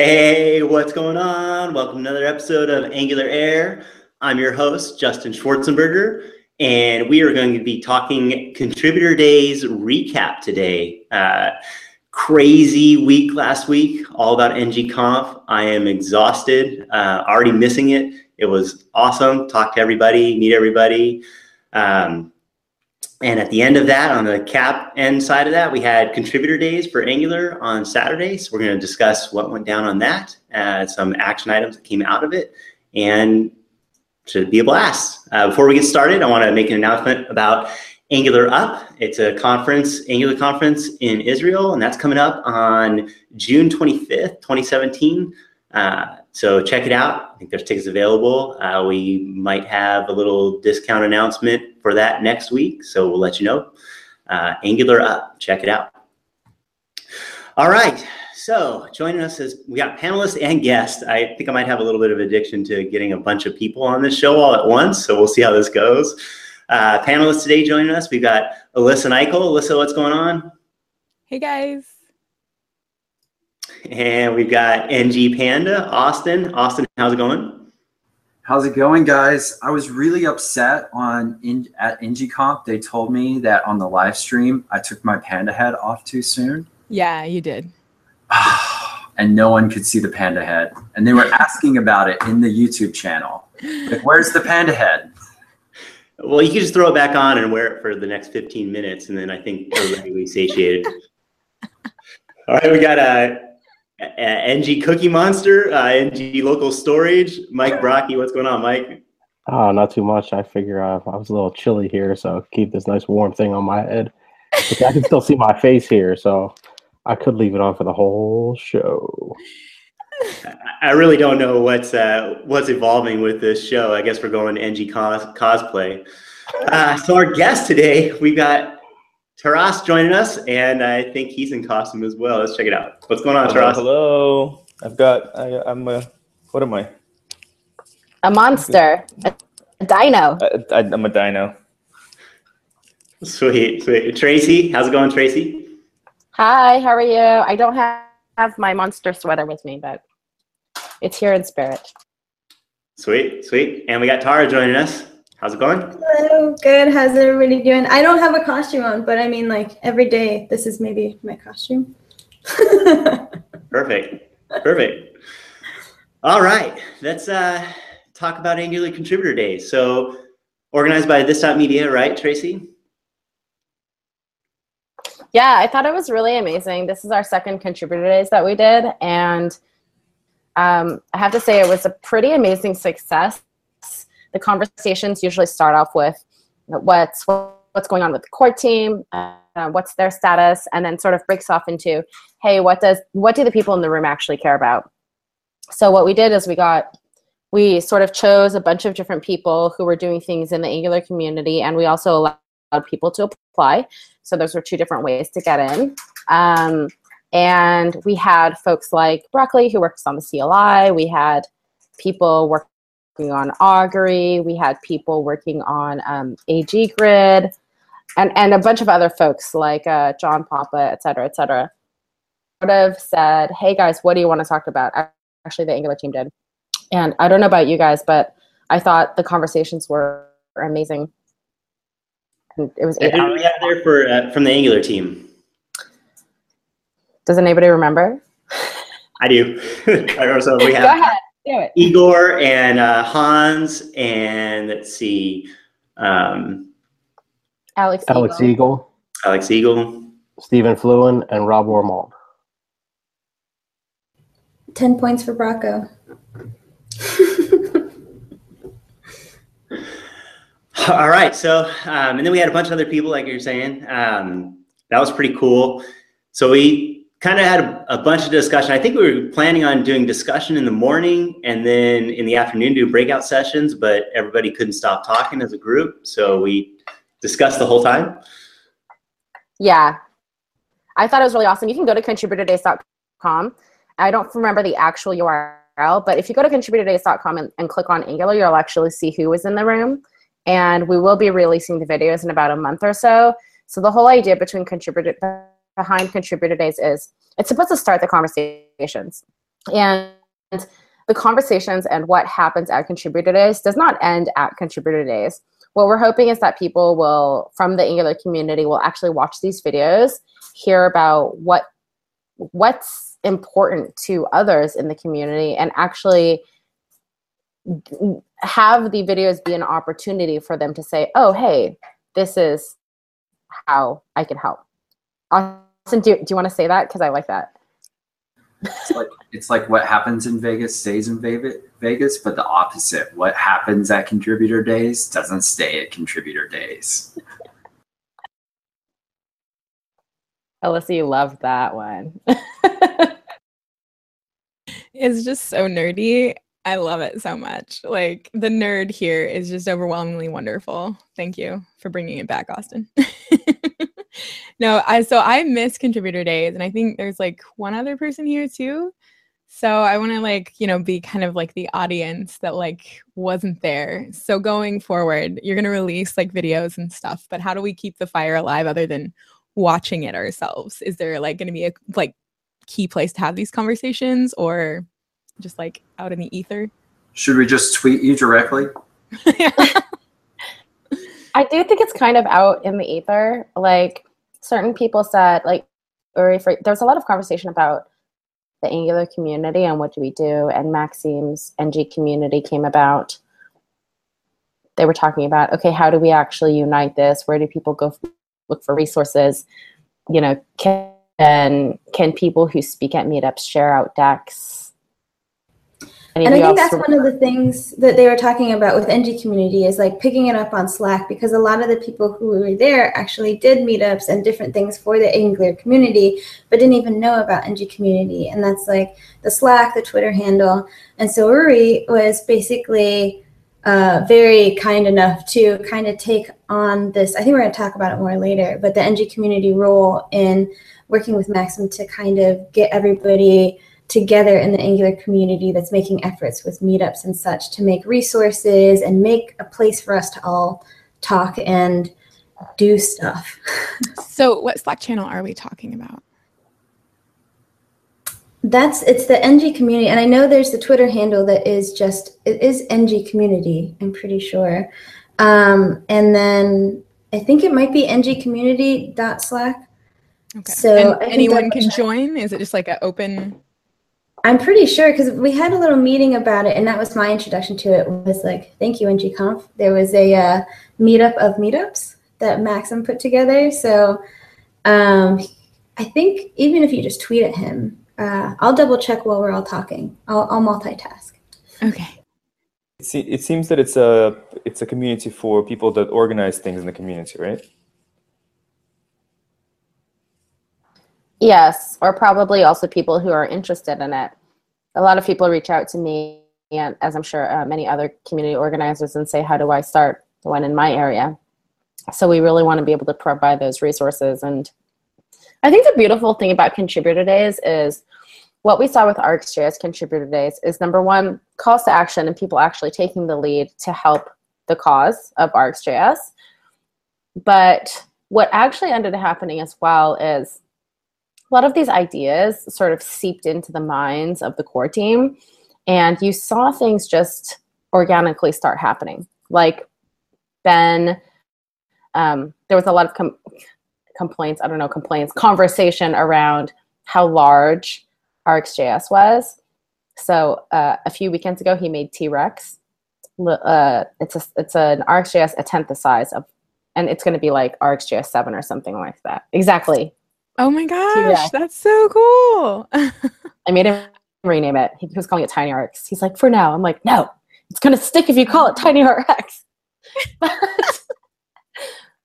Hey, what's going on? Welcome to another episode of Angular Air. I'm your host, Justin Schwarzenberger, and we are going to be talking Contributor Days recap today. Uh, crazy week last week, all about ngconf. I am exhausted, uh, already missing it. It was awesome. Talk to everybody, meet everybody. Um, and at the end of that, on the cap end side of that, we had contributor days for Angular on Saturday. So we're going to discuss what went down on that, uh, some action items that came out of it, and should be a blast. Uh, before we get started, I want to make an announcement about Angular Up. It's a conference, Angular conference in Israel, and that's coming up on June 25th, 2017. Uh, so check it out. I think there's tickets available. Uh, we might have a little discount announcement for that next week, so we'll let you know. Uh, Angular up, check it out. All right, so joining us is we got panelists and guests. I think I might have a little bit of addiction to getting a bunch of people on this show all at once, so we'll see how this goes. Uh, panelists today joining us, we've got Alyssa Nicoll. Alyssa, what's going on? Hey guys. And we've got NG Panda, Austin. Austin, how's it going? How's it going, guys? I was really upset on in, at NGConf. They told me that on the live stream I took my panda head off too soon. Yeah, you did. and no one could see the panda head. And they were asking about it in the YouTube channel. Like, where's the panda head? Well, you can just throw it back on and wear it for the next 15 minutes, and then I think everybody will be satiated. All right, we got a NG Cookie Monster, uh, NG Local Storage, Mike Brocchi. What's going on, Mike? Oh, not too much. I figure uh, I was a little chilly here, so keep this nice warm thing on my head. But I can still see my face here, so I could leave it on for the whole show. I really don't know what's uh, what's evolving with this show. I guess we're going to NG cos- cosplay. Uh, so our guest today, we got Taras joining us, and I think he's in costume as well. Let's check it out. What's going on, hello, Taras? Hello. I've got. I, am a. What am I? A monster. A, a dino. I, am a dino. Sweet, sweet. Tracy, how's it going, Tracy? Hi. How are you? I don't have, have my monster sweater with me, but it's here in spirit. Sweet, sweet. And we got Tara joining us. How's it going? Hello, good. How's everybody doing? I don't have a costume on, but I mean, like every day, this is maybe my costume. Perfect. Perfect. All right, let's uh, talk about Angular Contributor Days. So, organized by This dot Media, right, Tracy? Yeah, I thought it was really amazing. This is our second Contributor Days that we did, and um, I have to say it was a pretty amazing success the conversations usually start off with what's what's going on with the core team, uh, what's their status, and then sort of breaks off into, hey, what does what do the people in the room actually care about? So what we did is we got we sort of chose a bunch of different people who were doing things in the Angular community, and we also allowed people to apply. So those were two different ways to get in. Um, and we had folks like Broccoli, who works on the CLI. We had people work working on Augury. We had people working on um, AG Grid, and and a bunch of other folks like uh, John Papa, et cetera, et cetera. Sort of said, "Hey guys, what do you want to talk about?" Actually, the Angular team did, and I don't know about you guys, but I thought the conversations were amazing. And it was. Eight we have there for uh, from the Angular team? Does anybody remember? I do. I remember so we have. Go ahead do it. Igor and uh, Hans and let's see, um, Alex. Alex Eagle. Eagle. Alex Eagle. Stephen Fluin and Rob Wormald. Ten points for Brocco. All right. So, um, and then we had a bunch of other people, like you're saying. Um, that was pretty cool. So we kind of had a, a, bunch of discussion. I think we were planning on doing discussion in the morning and then in the afternoon do breakout sessions, but everybody couldn't stop talking as a group, so we discussed the whole time. Yeah, I thought it was really awesome. You can go to contributordays.com. I don't remember the actual URL, but if you go to contributordays.com and, and click on Angular, you'll actually see who was in the room. And we will be releasing the videos in about a month or so. So the whole idea between contributor behind contributor days is it's supposed to start the conversations And the conversations and what happens at contributor days does not end at contributor days. What we're hoping is that people will, from the Angular community, will actually watch these videos, hear about what what's important to others in the community, and actually have the videos be an opportunity for them to say, "Oh, hey, this is how I can help." Austin, do, do you want to say that? Because I like that. It's like it's like what happens in Vegas stays in Vegas, but the opposite. What happens at contributor days doesn't stay at contributor days. Alyssa, you love that one. It's just so nerdy. I love it so much. Like the nerd here is just overwhelmingly wonderful. Thank you for bringing it back, Austin. no, I so I miss contributor days, and I think there's like one other person here too. So I want to like you know be kind of like the audience that like wasn't there. So going forward, you're gonna release like videos and stuff, but how do we keep the fire alive other than watching it ourselves? Is there like gonna be a like key place to have these conversations, or just like out in the ether? Should we just tweet you directly? I do think it's kind of out in the ether. Like certain people said, like, or if there's a lot of conversation about the Angular community and what do we do, and Maxime's NG community came about. They were talking about, okay, how do we actually unite this? Where do people go f- look for resources? You know, can can people who speak at meetups share out decks? And I think that's one of the things that they were talking about with NG community is like picking it up on Slack because a lot of the people who were there actually did meetups and different things for the Angular community, but didn't even know about NG community. And that's like the Slack, the Twitter handle. And so Uri was basically uh, very kind enough to kind of take on this. I think we're going to talk about it more later, but the NG community role in working with Maxim to kind of get everybody together in the Angular community that's making efforts with meetups and such to make resources and make a place for us to all talk and do stuff. so, what Slack channel are we talking about? That's it's the NG community, and I know there's the Twitter handle that is just it is NG community. I'm pretty sure, um, and then I think it might be NG community dot Slack. Okay. So, anyone can join. Is it just like an open? I'm pretty sure because we had a little meeting about it, and that was my introduction to it. Was like, thank you, NGConf. There was a uh, meetup of meetups that Maxim put together. So um, I think even if you just tweet at him, uh, I'll double check while we're all talking. I'll, I'll multitask. Okay. It, se- it seems that it's a it's a community for people that organize things in the community, right? Yes, or probably also people who are interested in it. A lot of people reach out to me, and as I'm sure uh, many other community organizers, and say, "How do I start one in my area?" So we really want to be able to provide those resources. And I think the beautiful thing about contributor days is what we saw with RxJS contributor days is number one, calls to action and people actually taking the lead to help the cause of RxJS. But what actually ended up happening as well is a lot of these ideas sort of seeped into the minds of the core team and you saw things just organically start happening. Like ben um, there was a lot of com- complaints i don't know complaints conversation around how large rxjs was. So uh, a few weekends ago he made t-rex. Uh, it's a, it's an rxjs a tenth the size of and it's going to be like rxjs 7 or something like that. Exactly Oh my gosh, that's so cool. I made him rename it. He was calling it Tiny RX. He's like, for now. I'm like, no, it's gonna stick if you call it Tiny RX. but,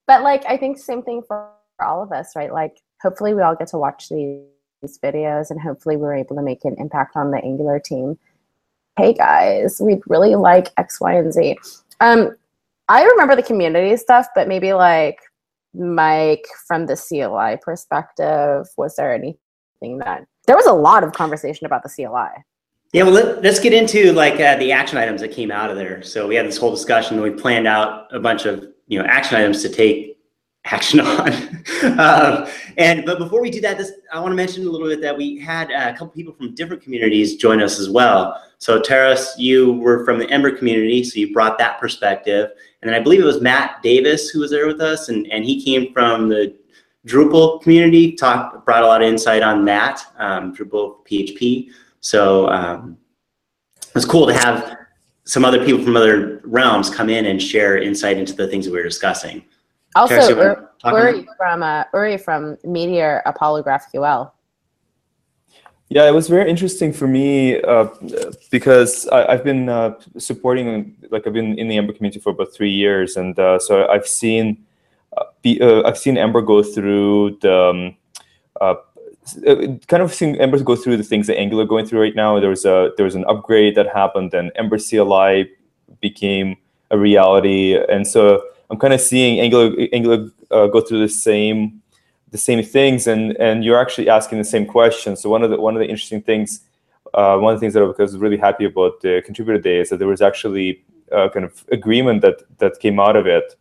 but like, I think same thing for, for all of us, right? Like, hopefully, we all get to watch these, these videos, and hopefully, we're able to make an impact on the Angular team. Hey guys, we'd really like X, Y, and Z. Um, I remember the community stuff, but maybe like Mike, from the CLI perspective, was there anything that there was a lot of conversation about the CLI? Yeah, well, let, let's get into like uh, the action items that came out of there. So we had this whole discussion, we planned out a bunch of you know action items to take action on. um, and but before we do that, this I want to mention a little bit that we had a couple people from different communities join us as well. So Taras, you were from the Ember community, so you brought that perspective. And then I believe it was Matt Davis who was there with us, and, and he came from the Drupal community, talked brought a lot of insight on that, um, Drupal PHP. So um, it was cool to have some other people from other realms come in and share insight into the things that we were discussing. Also, Karis, you wanna Ur- talk Uri from uh, Uri from Meteor Apollo GraphQL. Yeah, it was very interesting for me uh, because I, I've been uh, supporting, like I've been in the Ember community for about three years, and uh, so I've seen, uh, be, uh, I've seen Ember go through the, um, uh, kind of seen Ember go through the things that Angular going through right now. There was a there was an upgrade that happened, and Ember CLI became a reality, and so I'm kind of seeing Angular Angular go through the same the same things and and you're actually asking the same questions so one of the one of the interesting things uh, one of the things that I was really happy about the contributor day is that there was actually a kind of agreement that that came out of it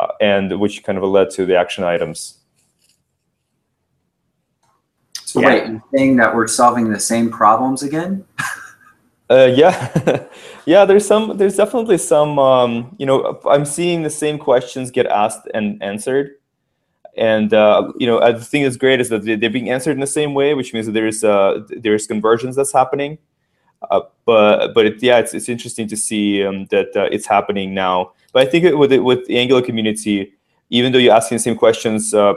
uh, and which kind of led to the action items So Yeah. wait, you're saying that we're solving the same problems again? Uh, yeah, yeah. There's some. There's definitely some. Um, you know, I'm seeing the same questions get asked and answered, and uh, you know, uh, the thing that's great is that they- they're being answered in the same way, which means that there's uh, there's conversions that's happening. Uh, but but it, yeah, it's it's interesting to see um, that uh, it's happening now. But I think it, with it, with the Angular community, even though you're asking the same questions, uh,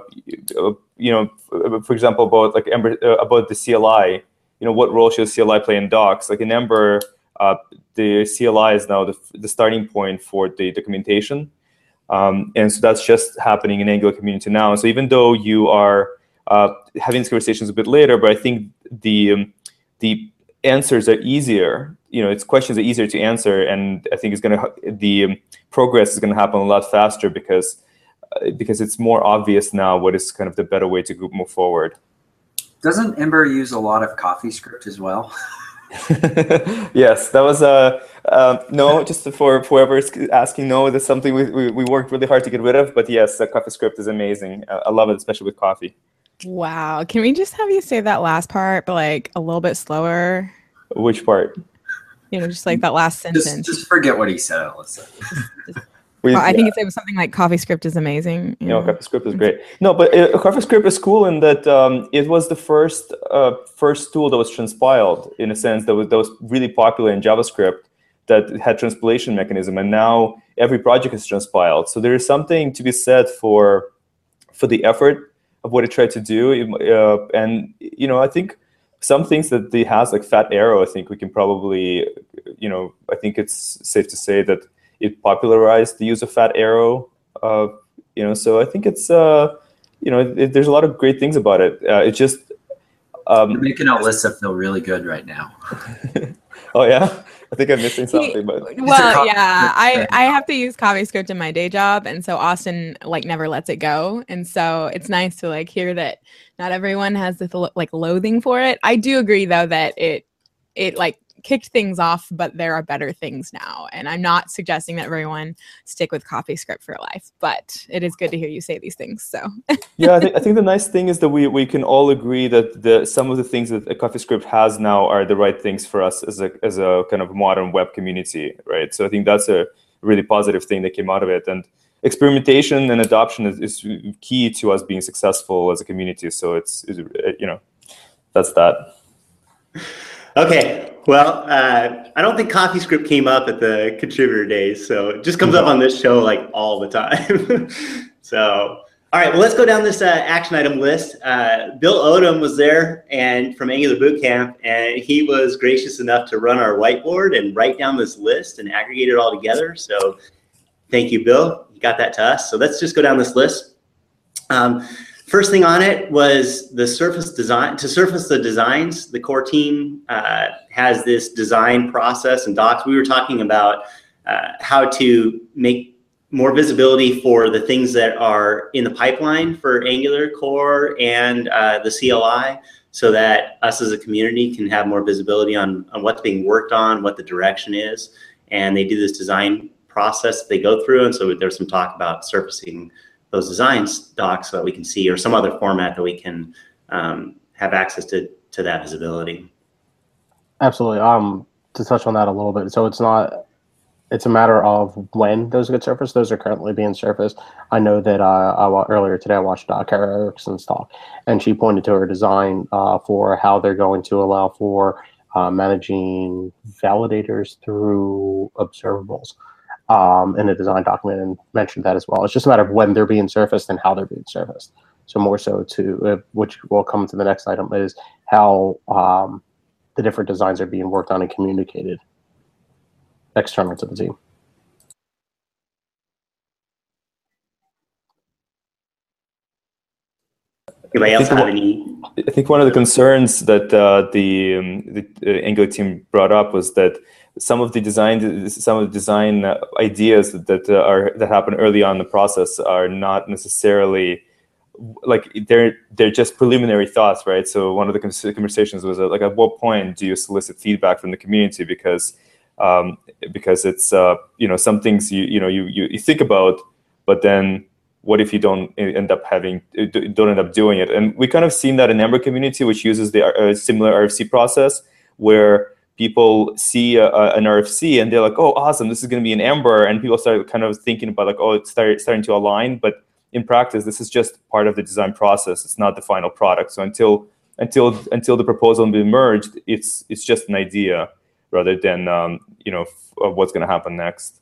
you know, for example, about like Ember, uh, about the CLI you know what role should CLI play in docs? Like in Ember, uh, the CLI is now the, the starting point for the documentation, um, and so that's just happening in Angular community now. And So even though you are uh, having these conversations a bit later, but I think the um, the answers are easier. You know, its questions are easier to answer, and I think it's gonna the um, progress is gonna happen a lot faster because uh, because it's more obvious now what is kind of the better way to move forward. Doesn't Ember use a lot of CoffeeScript as well? yes, that was uh, uh, no, just for whoever's asking. No, that's something we, we, we worked really hard to get rid of. But yes, the CoffeeScript is amazing. I, I love it, especially with coffee. Wow. Can we just have you say that last part, but like a little bit slower? Which part? You know, just like that last sentence. just forget what he said, Alyssa. We, Well, I think yeah, it's it was something like CoffeeScript is amazing. you know, Yeah. CoffeeScript is great. No, but uh, CoffeeScript is cool in that um, it was the first uh, first tool that was transpiled in a sense that was that was really popular in JavaScript that had transpilation mechanism, and now every project is transpiled. So there is something to be said for for the effort of what it tried to do, uh, and you know, I think some things that it has like Fat Arrow, I think we can probably, you know, I think it's safe to say that it popularized the use of Fat Arrow. Uh, you know, so I think it's, uh, you know, it, there's a lot of great things about it. Uh, it just, You're um, making Alyssa feel really good right now. oh yeah, I think I'm missing something, but Well, yeah, I I have to use CoffeeScript in my day job, and so Austin like never lets it go, and so it's nice to like hear that not everyone has this like loathing for it. I do agree though that it it like kicked things off, but there are better things now, and I'm not suggesting that everyone stick with CoffeeScript for life, but it is good to hear you say these things. So yeah, I think, I think the nice thing is that we, we can all agree that the some of the things that CoffeeScript has now are the right things for us as a as a kind of modern web community, right? So I think that's a really positive thing that came out of it, and experimentation and adoption is, is key to us being successful as a community. So it's, it's you know that's that. Okay, well, uh, I don't think CoffeeScript came up at the contributor days, so it just comes up on this show like all the time. so, all right, well, let's go down this uh, action item list. Uh, Bill Odom was there and from Angular Bootcamp, and he was gracious enough to run our whiteboard and write down this list and aggregate it all together. So, thank you, Bill. You got that to us. So let's just go down this list. Um, First thing on it was the surface design. To surface the designs, the core team uh, has this design process and docs. We were talking about uh, how to make more visibility for the things that are in the pipeline for Angular core and uh, the CLI so that us as a community can have more visibility on, on what's being worked on, what the direction is. And they do this design process they go through. And so there's some talk about surfacing those designs docs so that we can see, or some other format that we can um, have access to to that visibility. Absolutely. Um, to touch on that a little bit, so it's not. It's a matter of when those get surfaced. Those are currently being surfaced. I know that uh, I, earlier today I watched uh, Kara Erickson's talk, and she pointed to her design uh, for how they're going to allow for uh, managing validators through observables um, in a design document and mentioned that as well. It's just a matter of when they're being surfaced and how they're being surfaced. So more so to uh, which will come to the next item is how um, the different designs are being worked on and communicated external to the team. Anybody else have any? I think one of the concerns that uh, the, um, the uh, Angular team brought up was that some of the design some of the design ideas that, are that happen early on in the process are not necessarily like they're they're just preliminary thoughts right so one of the conversations was uh, like at what point do you solicit feedback from the community because um, because it's uh, you know some things you you know you, you you think about but then what if you don't end up having don't end up doing it and we kind of seen that in Ember community which uses the uh, similar RFC process where people see an RFC and they're like, oh, awesome, this is going to be an Ember. And people start kind of thinking about like, oh, it's start, starting to align. But in practice, this is just part of the design process. It's not the final product. So until until until the proposal be merged, it's it's just an idea rather than um, you know f- what's going to happen next.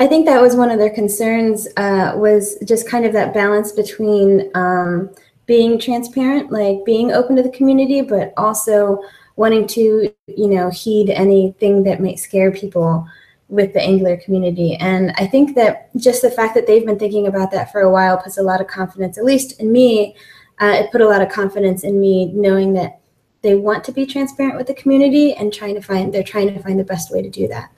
I think that was one of their concerns uh, was just kind of that balance between um, being transparent, like being open to the community, but also wanting to, you know, heed anything that might scare people with the Angular community. And I think that just the fact that they've been thinking about that for a while puts a lot of confidence, at least in me. Uh, it put a lot of confidence in me knowing that they want to be transparent with the community and trying to find they're trying to find the best way to do that.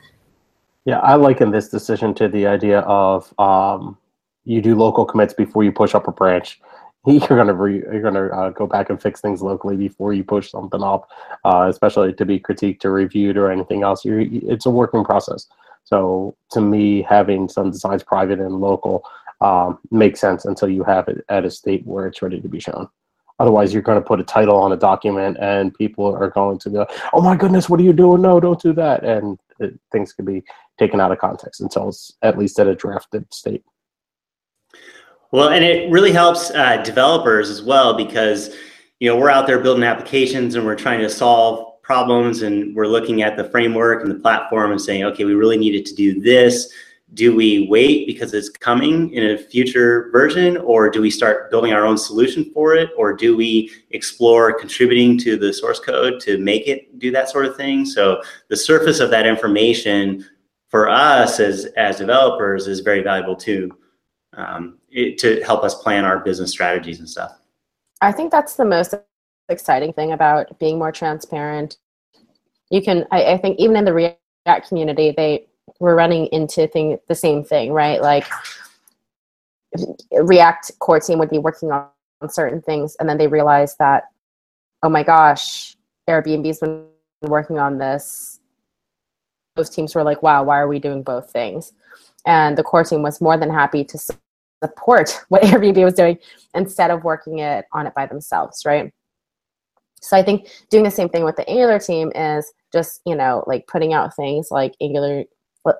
Yeah, I liken this decision to the idea of um, you do local commits before you push up a branch. you're gonna re, you're gonna uh, go back and fix things locally before you push something up, uh, especially to be critiqued or reviewed or anything else. You're, it's a working process. So to me, having some designs private and local um, makes sense until you have it at a state where it's ready to be shown. Otherwise, you're going to put a title on a document, and people are going to go, "Oh my goodness, what are you doing? No, don't do that!" And it, things can be taken out of context until it's at least at a drafted state. Well, and it really helps uh, developers as well because you know we're out there building applications and we're trying to solve problems and we're looking at the framework and the platform and saying, okay, we really needed to do this. Do we wait because it's coming in a future version, or do we start building our own solution for it, or do we explore contributing to the source code to make it do that sort of thing? So the surface of that information for us as as developers is very valuable too um, it, to help us plan our business strategies and stuff. I think that's the most exciting thing about being more transparent. You can, I, I think, even in the React community, they were running into thing the same thing, right? Like React core team would be working on, on certain things, and then they realized that, oh my gosh, Airbnb's been working on this. Those teams were like, wow, why are we doing both things? And the core team was more than happy to support what Airbnb was doing instead of working it on it by themselves, right? So I think doing the same thing with the Angular team is just, you know, like putting out things like Angular, let,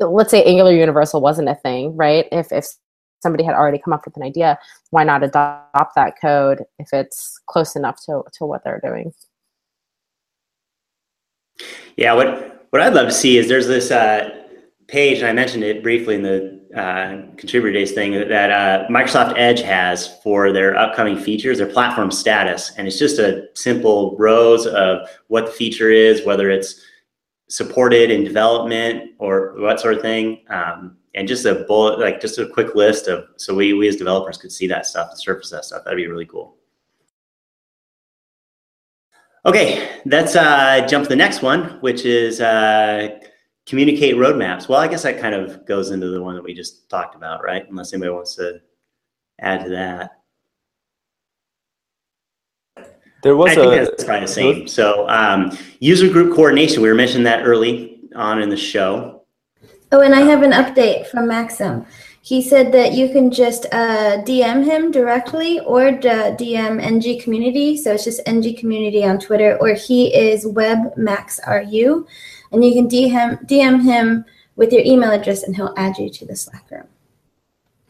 us say Angular Universal wasn't a thing, right? If, if somebody had already come up with an idea, why not adopt that code if it's close enough to, to what they're doing? Yeah, what, what I'd love to see is there's this, uh, page, and I mentioned it briefly in the uh, contributor days thing that uh, Microsoft Edge has for their upcoming features, their platform status, and it's just a simple rows of what the feature is, whether it's supported in development or what sort of thing, um, and just a bullet, like just a quick list of so we we as developers could see that stuff and surface that stuff. That'd be really cool. Okay, let's uh, jump to the next one, which is uh, communicate roadmaps. Well, I guess that kind of goes into the one that we just talked about, right? Unless anybody wants to add to that. There was I a, think that's probably the same. So, um, user group coordination. We were mentioning that early on in the show. Oh, and I have an update from Maxim. he said that you can just uh, DM him directly or DM NG Community. So it's just NG Community on Twitter, or he is WebMaxRU. And you can DM, DM him with your email address and he'll add you to the Slack room.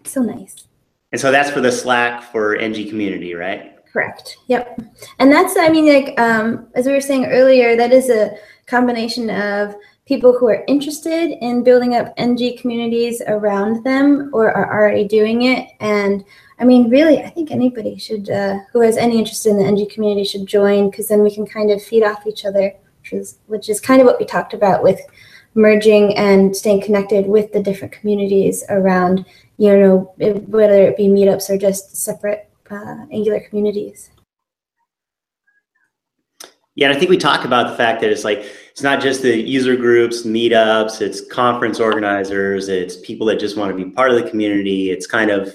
So nice. And so that's for the Slack for NG Community, right? Correct. Yep. And that's, I mean, like, um, as we were saying earlier, that is a combination of people who are interested in building up NG communities around them or are already doing it. And I mean, really, I think anybody should, uh, who has any interest in the NG community should join because then we can kind of feed off each other, which is, which is kind of what we talked about with merging and staying connected with the different communities around, you know, whether it be meetups or just separate uh, Angular communities. Yeah, and I think we talk about the fact that it's like it's not just the user groups, meetups, it's conference organizers, it's people that just want to be part of the community. It's kind of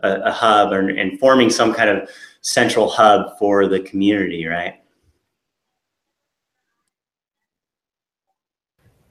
a, a hub or, and forming some kind of central hub for the community, right?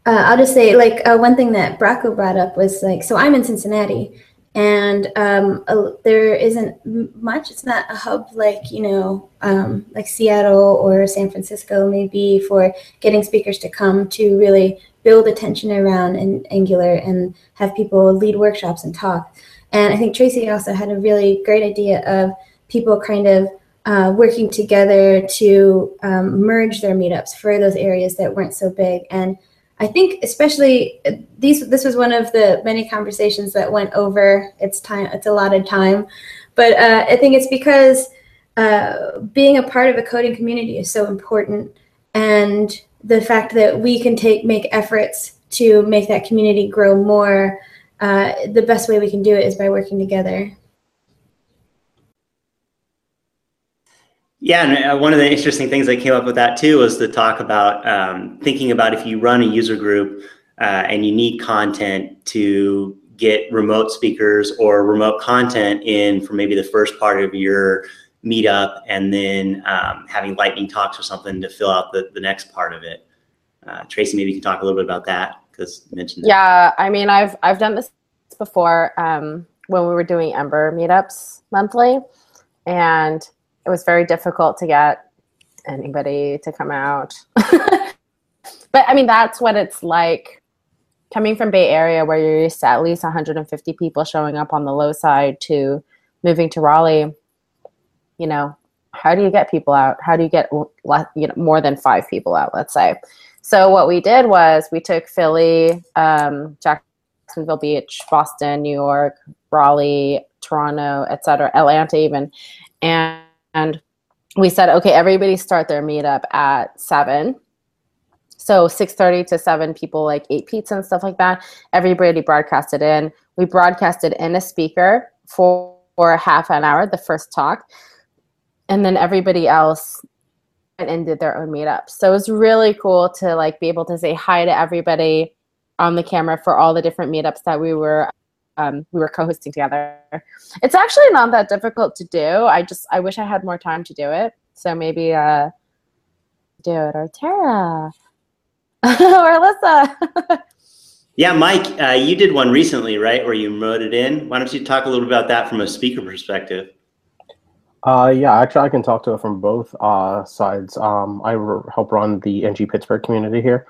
Uh, I'll just say, like, uh, one thing that Bracco brought up was like, so I'm in Cincinnati, and um, there isn't much. It's not a hub like you know, um, like Seattle or San Francisco, maybe for getting speakers to come to really build attention around an Angular and have people lead workshops and talk. And I think Tracy also had a really great idea of people kind of uh, working together to um, merge their meetups for those areas that weren't so big and I think especially uh, these this was one of the many conversations that went over its time its allotted time, but uh, I think it's because uh, being a part of a coding community is so important, and the fact that we can take make efforts to make that community grow more. Uh, the best way we can do it is by working together. Yeah, and uh, one of the interesting things that came up with that too was to talk about um, thinking about if you run a user group uh, and you need content to get remote speakers or remote content in for maybe the first part of your meetup and then um, having lightning talks or something to fill out the, the next part of it. Uh, Tracy, maybe you can talk a little bit about that because mentioned that. Yeah, I mean, I've, I've done this before um, when we were doing Ember meetups monthly. And it was very difficult to get anybody to come out. but I mean, that's what it's like coming from Bay Area, where you're used to at least 150 people showing up on the low side, to moving to Raleigh. You know, how do you get people out? How do you get you know more than five people out? Let's say. So what we did was we took Philly, um, Jacksonville Beach, Boston, New York, Raleigh, Toronto, etc., Atlanta, even, and and we said, okay, everybody start their meetup at seven. So 6:30 to 7 people like ate pizza and stuff like that. Everybody broadcasted in. We broadcasted in a speaker for, for a half an hour, the first talk. And then everybody else and did their own meetup. So it was really cool to like be able to say hi to everybody on the camera for all the different meetups that we were um, we were co-hosting together. It's actually not that difficult to do. I just I wish I had more time to do it. So maybe uh, do it or Tara or Alyssa. yeah, Mike, uh, you did one recently, right? Where you wrote it in. Why don't you talk a little bit about that from a speaker perspective? Uh, yeah, actually, I can talk to it from both uh, sides. Um, I help run the NG Pittsburgh community here,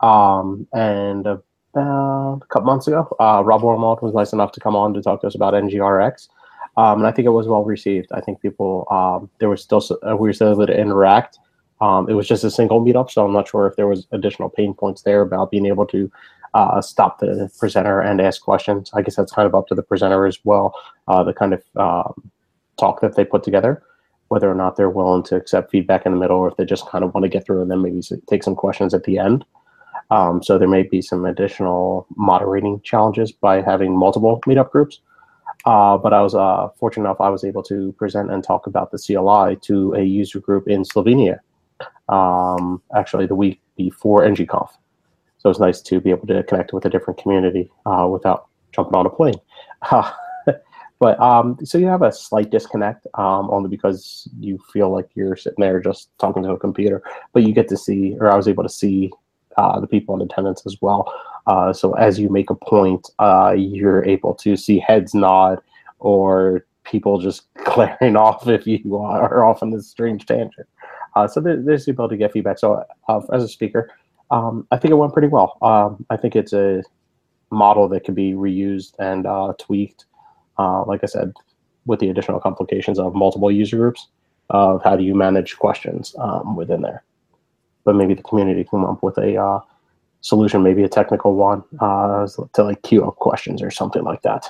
um, and uh, about a couple months ago. Uh, Rob Wormald was nice enough to come on to talk to us about NGRX. Um, and I think it was well received. I think people, um, there was still, uh, we were still able to interact. Um, it was just a single meetup, so I'm not sure if there was additional pain points there about being able to uh, stop the presenter and ask questions. I guess that's kind of up to the presenter as well, uh, the kind of um, talk that they put together, whether or not they're willing to accept feedback in the middle or if they just kind of want to get through and then maybe take some questions at the end. Um, so there may be some additional moderating challenges by having multiple meetup groups. Uh, but I was uh, fortunate enough I was able to present and talk about the CLI to a user group in Slovenia, um, actually the week before NGConf. So it's nice to be able to connect with a different community uh, without jumping on a plane. but um, so you have a slight disconnect um, only because you feel like you're sitting there just talking to a computer, but you get to see, or I was able to see uh, the people in attendance as well. Uh, so as you make a point, uh, you're able to see heads nod or people just glaring off if you are off on this strange tangent. Uh, so there, there's the ability to get feedback. So uh, as a speaker, um, I think it went pretty well. Um, I think it's a model that can be reused and uh, tweaked. Like I said, with the additional complications of multiple user groups, of how do you manage questions um, within there. But maybe the community can come up with a uh, solution, maybe a technical one, uh, to like queue up questions or something like that.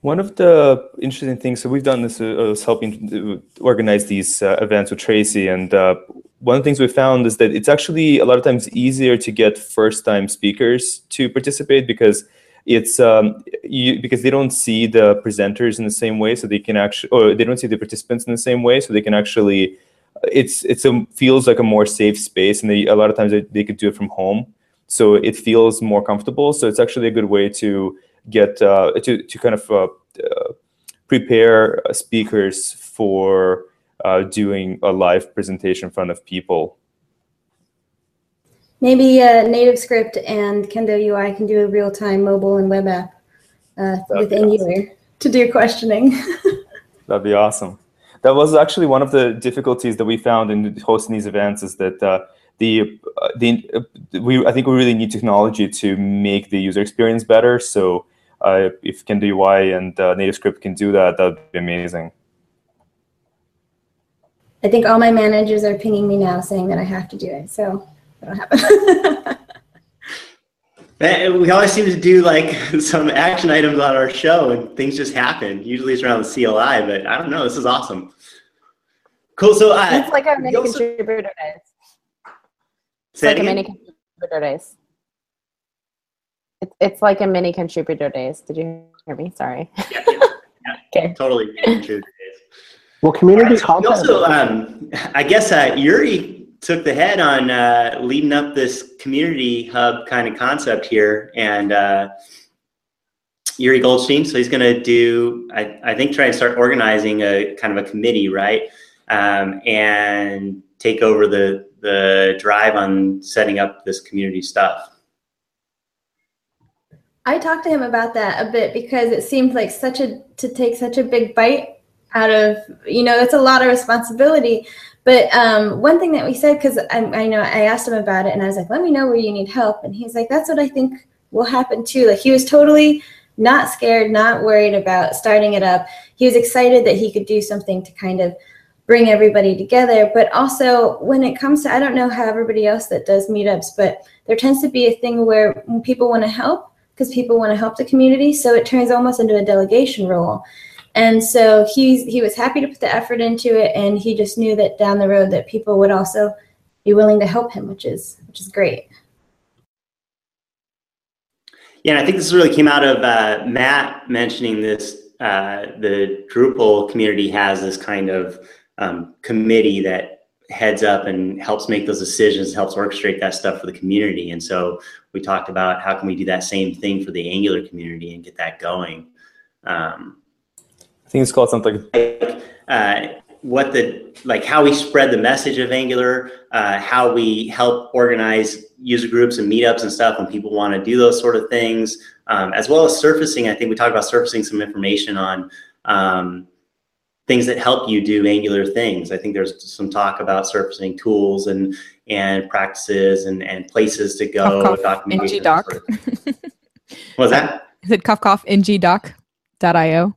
One of the interesting things, so we've done this, uh, was helping organize these uh, events with Tracy, and uh, one of the things we found is that it's actually a lot of times easier to get first-time speakers to participate because it's um, you, because they don't see the presenters in the same way, so they can actually, or they don't see the participants in the same way, so they can actually. It's it's a feels like a more safe space, and they, a lot of times they, they could do it from home, so it feels more comfortable. So it's actually a good way to get uh, to to kind of uh, uh, prepare speakers for uh, doing a live presentation in front of people. Maybe uh, NativeScript and Kendo UI can do a real-time mobile and web app uh, with Angular awesome. to do questioning. That'd be awesome. That was actually one of the difficulties that we found in hosting these events is that uh, the uh, the uh, we I think we really need technology to make the user experience better. So uh, if Kendo UI and NativeScript can do that, that'd be amazing. I think all my managers are pinging me now saying that I have to do it. So that'll happen. we always seem to do like some action items on our show and things just happen. Usually it's around the CLI, but I don't know. This is awesome. Cool. So uh, it's like a mini also... contributor days. It's like a mini contributor days. It's, it's like a mini contributor days. Did you hear me? Sorry. Yeah, yeah, yeah. okay. Totally. Well, community right, so content. Also, um, I guess uh, Uri took the head on uh, leading up this community hub kind of concept here, and uh, Uri Goldshtein. So he's going to do, I, I, think, try and start organizing a kind of a committee, right, um, and take over the the drive on setting up this community stuff. I talked to him about that a bit because it seemed like such a to take such a big bite out of you know it's a lot of responsibility but um, one thing that we said, because I, I, know I asked him about it, and I was like, "Let me know where you need help," and he's like, "That's what I think will happen too." Like he was totally not scared, not worried about starting it up. He was excited that he could do something to kind of bring everybody together. But also, when it comes to, I don't know how everybody else that does meetups, but there tends to be a thing where people want to help because people want to help the community, so it turns almost into a delegation role. And so he's he was happy to put the effort into it, and he just knew that down the road that people would also be willing to help him, which is which is great. Yeah, and I think this really came out of uh, Matt mentioning this. Uh, the Drupal community has this kind of um, committee that heads up and helps make those decisions, helps orchestrate that stuff for the community. And so we talked about how can we do that same thing for the Angular community and get that going. Um, think it's called something. Uh, what the like how we spread the message of Angular, uh, how we help organize user groups and meetups and stuff when people want to do those sort of things, um, as well as surfacing. I think we talked about surfacing some information on um, things that help you do Angular things. I think there's some talk about surfacing tools and and practices and, and places to go. Cuff, ng doc. Sort of what was that? Is it cuff cuff ngdoc.io?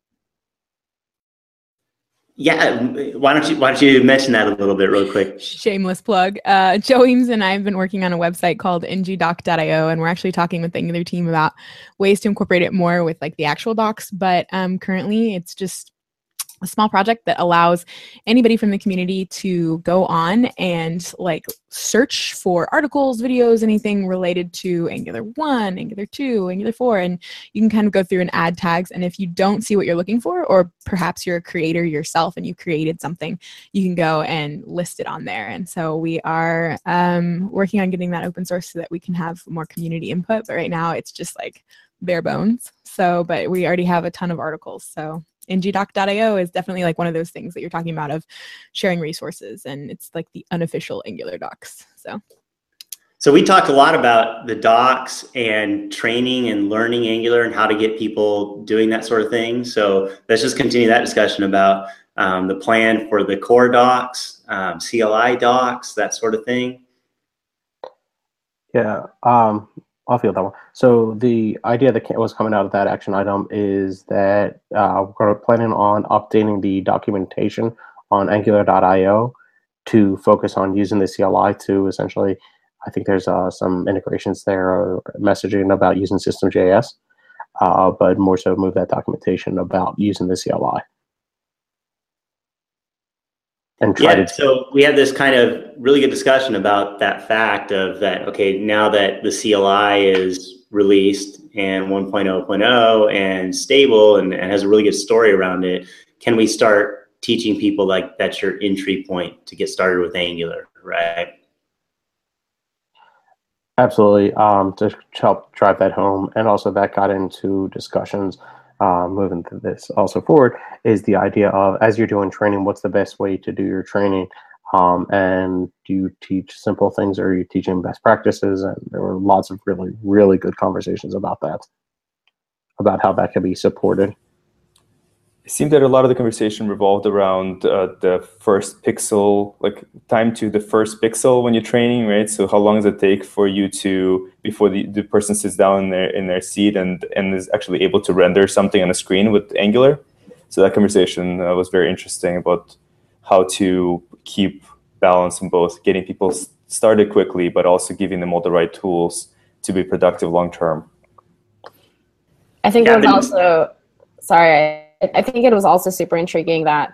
Yeah, why don't you why don't you mention that a little bit real quick? Shameless plug. Uh, Joe Eames and I have been working on a website called ngdoc.io, and we're actually talking with the Angular team about ways to incorporate it more with like the actual docs. But um, currently, it's just a small project that allows anybody from the community to go on and like search for articles, videos, anything related to Angular 1, Angular 2, Angular 4, and you can kind of go through and add tags. And if you don't see what you're looking for, or perhaps you're a creator yourself and you created something, you can go and list it on there. And so we are um, working on getting that open source so that we can have more community input. But right now it's just like bare bones. So, but we already have a ton of articles. So ngdoc.io is definitely like one of those things that you're talking about of sharing resources and it's like the unofficial angular docs so So we talked a lot about the docs and training and learning Angular and how to get people doing that sort of thing. So let's just continue that discussion about um, the plan for the core docs, um, CLI docs, that sort of thing. Yeah, um, I'll feel that one. So the idea that was coming out of that action item is that uh, we're planning on updating the documentation on Angular.io to focus on using the CLI to essentially I think there's uh, some integrations there messaging about using System.js, uh, but more so move that documentation about using the CLI. And try yeah, to- so we had this kind of really good discussion about that fact of that, okay, now that the CLI is released and 1.0.0 and stable and, and has a really good story around it, can we start teaching people like that's your entry point to get started with Angular, right? Absolutely. Um, to help drive that home, and also that got into discussions uh, moving this also forward is the idea of as you're doing training, what's the best way to do your training? Um, and do you teach simple things or are you teaching best practices? And there were lots of really, really good conversations about that, about how that can be supported it seemed that a lot of the conversation revolved around uh, the first pixel, like time to the first pixel when you're training, right? So how long does it take for you to before the, the person sits down in their in their seat and and is actually able to render something on a screen with Angular? So that conversation uh, was very interesting about how to keep balance in both getting people started quickly, but also giving them all the right tools to be productive long term. I think yeah, it was also sorry. I think it was also super intriguing that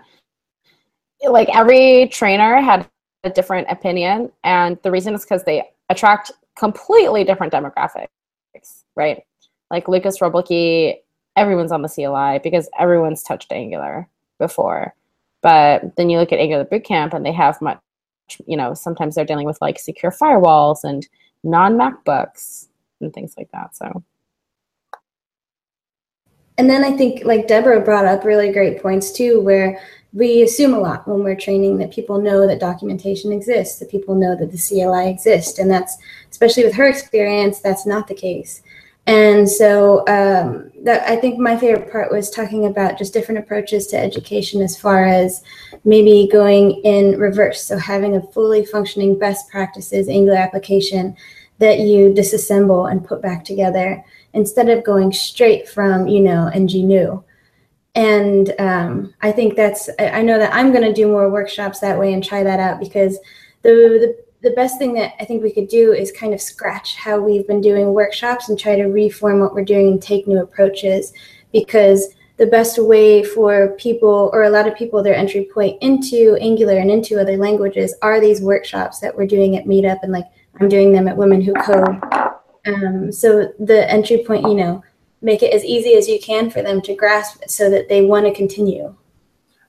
like every trainer had a different opinion and the reason is because they attract completely different demographics right? Like lucas Wroblewski, everyone's on the cli because everyone's touched angular before. But then you look at angular bootcamp and they have much you know sometimes they're dealing with like secure firewalls and non macbooks and things like that so and then I think, like Deborah brought up really great points too, where we assume a lot when we're training that people know that documentation exists, that people know that the CLI exists. And that's, especially with her experience, that's not the case. And so um, that I think my favorite part was talking about just different approaches to education as far as maybe going in reverse. So having a fully functioning best practices Angular application that you disassemble and put back together instead of going straight from you know ng new and um, i think that's i know that i'm going to do more workshops that way and try that out because the, the the best thing that i think we could do is kind of scratch how we've been doing workshops and try to reform what we're doing and take new approaches because the best way for people or a lot of people their entry point into angular and into other languages are these workshops that we're doing at meetup and like i'm doing them at women who code um, so the entry point, you know, make it as easy as you can for them to grasp so that they want to continue.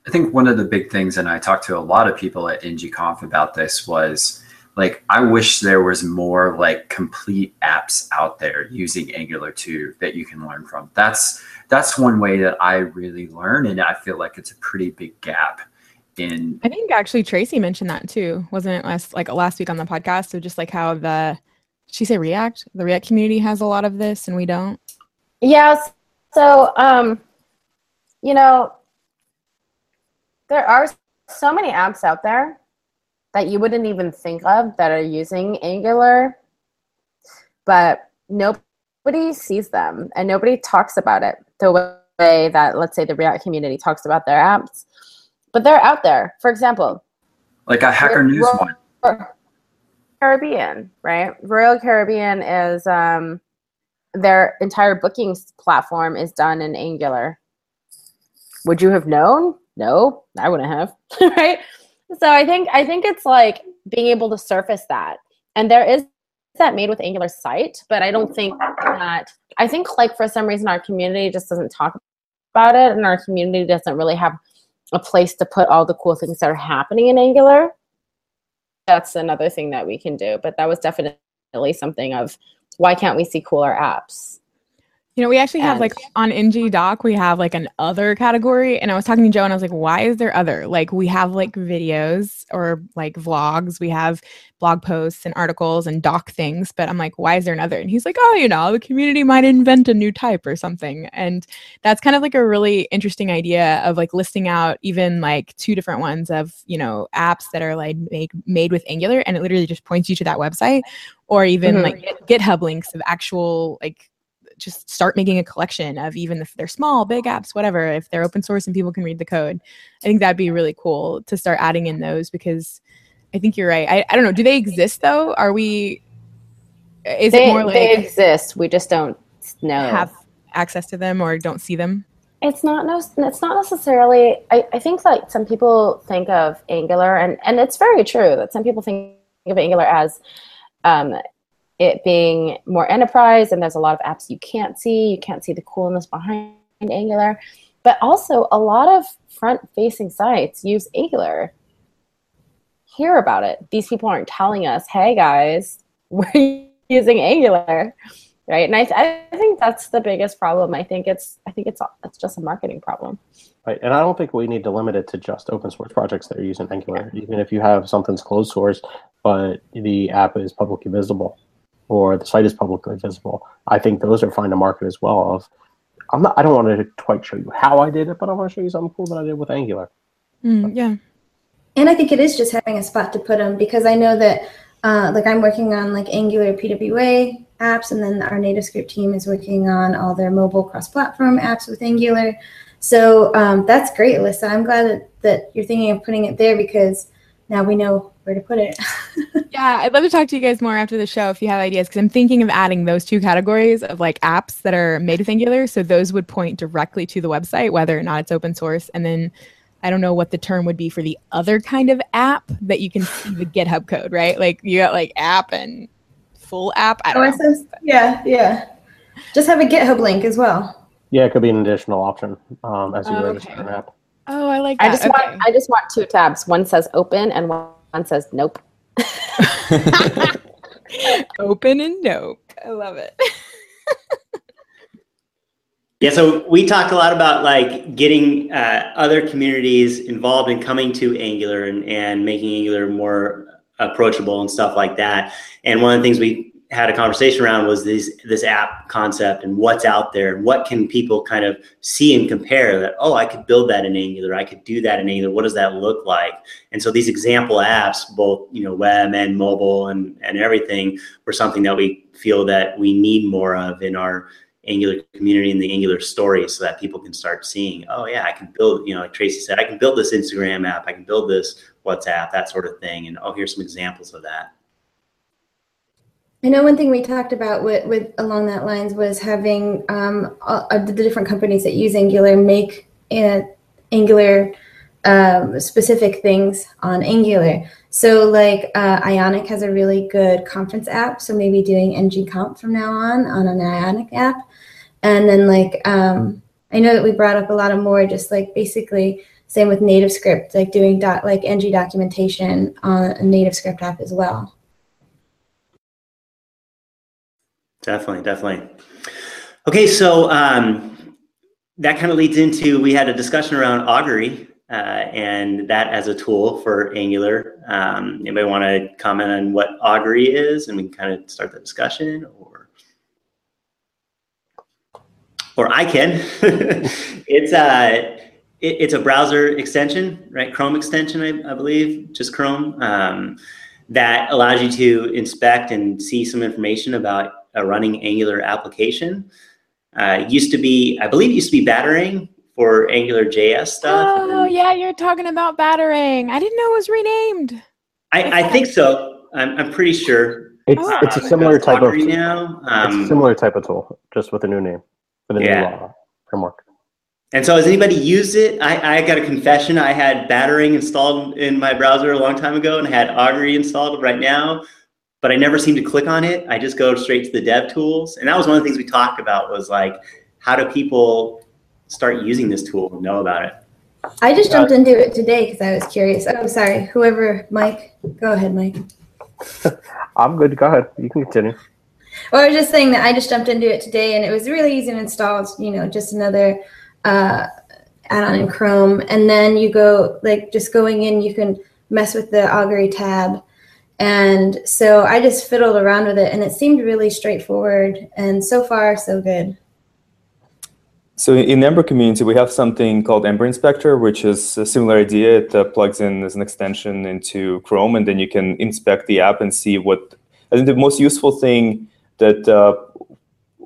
I think one of the big things, and I talked to a lot of people at NGConf about this, was like I wish there was more like complete apps out there using Angular 2 that you can learn from. That's that's one way that I really learn, and I feel like it's a pretty big gap in. I think actually Tracy mentioned that too, wasn't it last like last week on the podcast? So just like how the she say React? The React community has a lot of this and we don't? Yes. So, um, you know, there are so many apps out there that you wouldn't even think of that are using Angular, but nobody sees them and nobody talks about it the way that, let's say, the React community talks about their apps. But they're out there. For example, like a Hacker News one. Caribbean, right? Royal Caribbean is um, their entire bookings platform is done in Angular. Would you have known? No, I wouldn't have, right? So I think I think it's like being able to surface that, and there is that made with Angular site, but I don't think that I think like for some reason our community just doesn't talk about it, and our community doesn't really have a place to put all the cool things that are happening in Angular that's another thing that we can do. But that was definitely something of why can't we see cooler apps? You know, we actually have And- like on NG Doc, we have like an other category. And I was talking to Joe and I was like, why is there other? Like, we have like videos or like vlogs, we have blog posts and articles and doc things. But I'm like, why is there another? And he's like, oh, you know, the community might invent a new type or something. And that's kind of like a really interesting idea of like listing out even like two different ones of, you know, apps that are like make, made with Angular. And it literally just points you to that website or even Mhm. like GitHub links of actual like just start making a collection of even if they're small, big apps, whatever, if they're open source and people can read the code. I think that'd be really cool to start adding in those because I think you're right. I, I don't know. Do they exist though? Are we, is they, it more like they exist. We just don't know. have access to them or don't see them? It's not no. It's not necessarily. I, I think like some people think of Angular, and and it's very true that some people think of Angular as um, it being more enterprise, and there's a lot of apps you can't see. You can't see the coolness behind Angular, but also a lot of front-facing sites use Angular. Hear about it. These people aren't telling us, "Hey guys, we're using Angular." right and I, I think that's the biggest problem i think it's i think it's it's just a marketing problem Right, and I don't think we need to limit it to just open source projects that are using Angular. Even if you have something's closed source, but the app is publicly visible, or the site is publicly visible, I think those are fine to market as well. Of, I'm not, I don't want to quite show you how I did it, but I want to show you something cool that I did with Angular. Mm, yeah. And I think it is just having a spot to put them because I know that, uh, like, I'm working on like Angular PWA apps, and then our native script team is working on all their mobile cross-platform apps with Angular. So um, that's great, Alyssa. I'm glad that, that you're thinking of putting it there because now we know where to put it. Yeah, I'd love to talk to you guys more after the show if you have ideas because I'm thinking of adding those two categories of like apps that are made with Angular. So those would point directly to the website, whether or not it's open source. And then I don't know what the term would be for the other kind of app that you can see the GitHub code, right? Like you got like app and full app. I don't know. OSS? Yeah, yeah. Just have a GitHub link as well. Yeah, it could be an additional option um, as you Oh, register okay. an app. Oh, I like i that. just okay. want i just want two tabs one says open and one, one says nope open and nope. I love it. Yeah, so we talk a lot about like getting uh, other communities involved in coming to Angular and, and making Angular more approachable and stuff like that. And one of the things we had a conversation around was this this app concept and what's out there and what can people kind of see and compare that oh I could build that in Angular I could do that in Angular what does that look like and so these example apps both you know web and mobile and and everything were something that we feel that we need more of in our Angular community and the Angular story so that people can start seeing, oh yeah, I can build, you know, like Tracy said, I can build this Instagram app, I can build this WhatsApp, that sort of thing. And oh, here's some examples of that. I know one thing we talked about with, with along that lines was having um, uh, the different companies that use Angular make Angular um, specific things on Angular. So, like uh, Ionic has a really good conference app. So maybe doing ng conf from now on on an Ionic app, and then like um, I know that we brought up a lot of more, just like basically same with native NativeScript, like doing dot like ng documentation on a NativeScript app as well. Definitely, definitely. Okay, so um, that kind of leads into we had a discussion around augury uh, and that as a tool for Angular. Um, anybody want to comment on what augury is, and we can kind of start the discussion, or or I can. it's a it, it's a browser extension, right? Chrome extension, I, I believe, just Chrome, um, that allows you to inspect and see some information about a running Angular application. Uh, used to be, I believe, it used to be Batarang for Angular JS stuff. Oh, and yeah, you're talking about batarang. I didn't know it was renamed. I, I think so. I'm, I'm pretty sure. It's Oh. it's a Um, similar type of Augury now. it's a Um, similar type of tool, just with a new name, with a Yeah. new uh, framework. And so, has anybody used it? I, I got a confession. I had Batarang installed in my browser a long time ago and had Augury installed right now, but I never seem to click on it. I just go straight to the dev tools. And that was one of the things we talked about was like, how do people start using this tool and know about it? I just jumped into it today because I was curious. Oh, sorry. Whoever, Mike, go ahead, Mike. I'm good. Go ahead. You can continue. well, I was just saying that I just jumped into it today, and it was really easy to install. It's, you know, just another uh, add-on in Chrome, and then you go like just going in, you can mess with the Augury tab, and so I just fiddled around with it, and it seemed really straightforward, and so far so good. So in Ember community, we have something called Ember Inspector, which is a similar idea. It uh, plugs in as an extension into Chrome, and then you can inspect the app and see what. I think the most useful thing that uh,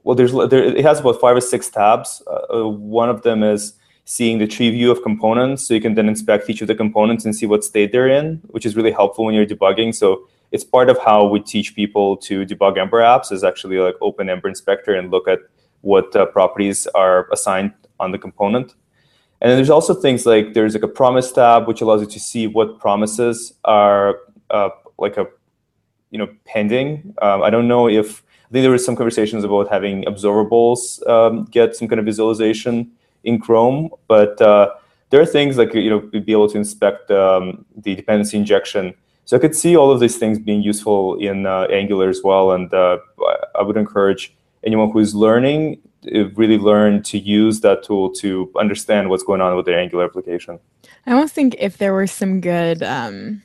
well, there's there, it has about five or six tabs. Uh, uh, one of them is seeing the tree view of components, so you can then inspect each of the components and see what state they're in, which is really helpful when you're debugging. So it's part of how we teach people to debug Ember apps is actually like open Ember Inspector and look at what uh, properties are assigned on the component. And then there's also things like there's like a promise tab, which allows you to see what promises are uh, like a, you know, pending. Um, I don't know if I think there was some conversations about having observables um, get some kind of visualization in Chrome, but uh, there are things like you know be able to inspect um, the dependency injection. So I could see all of these things being useful in uh, Angular as well, and uh, I would encourage anyone who is learning to really learn to use that tool to understand what's going on with their Angular application. I almost think if there were some good, um,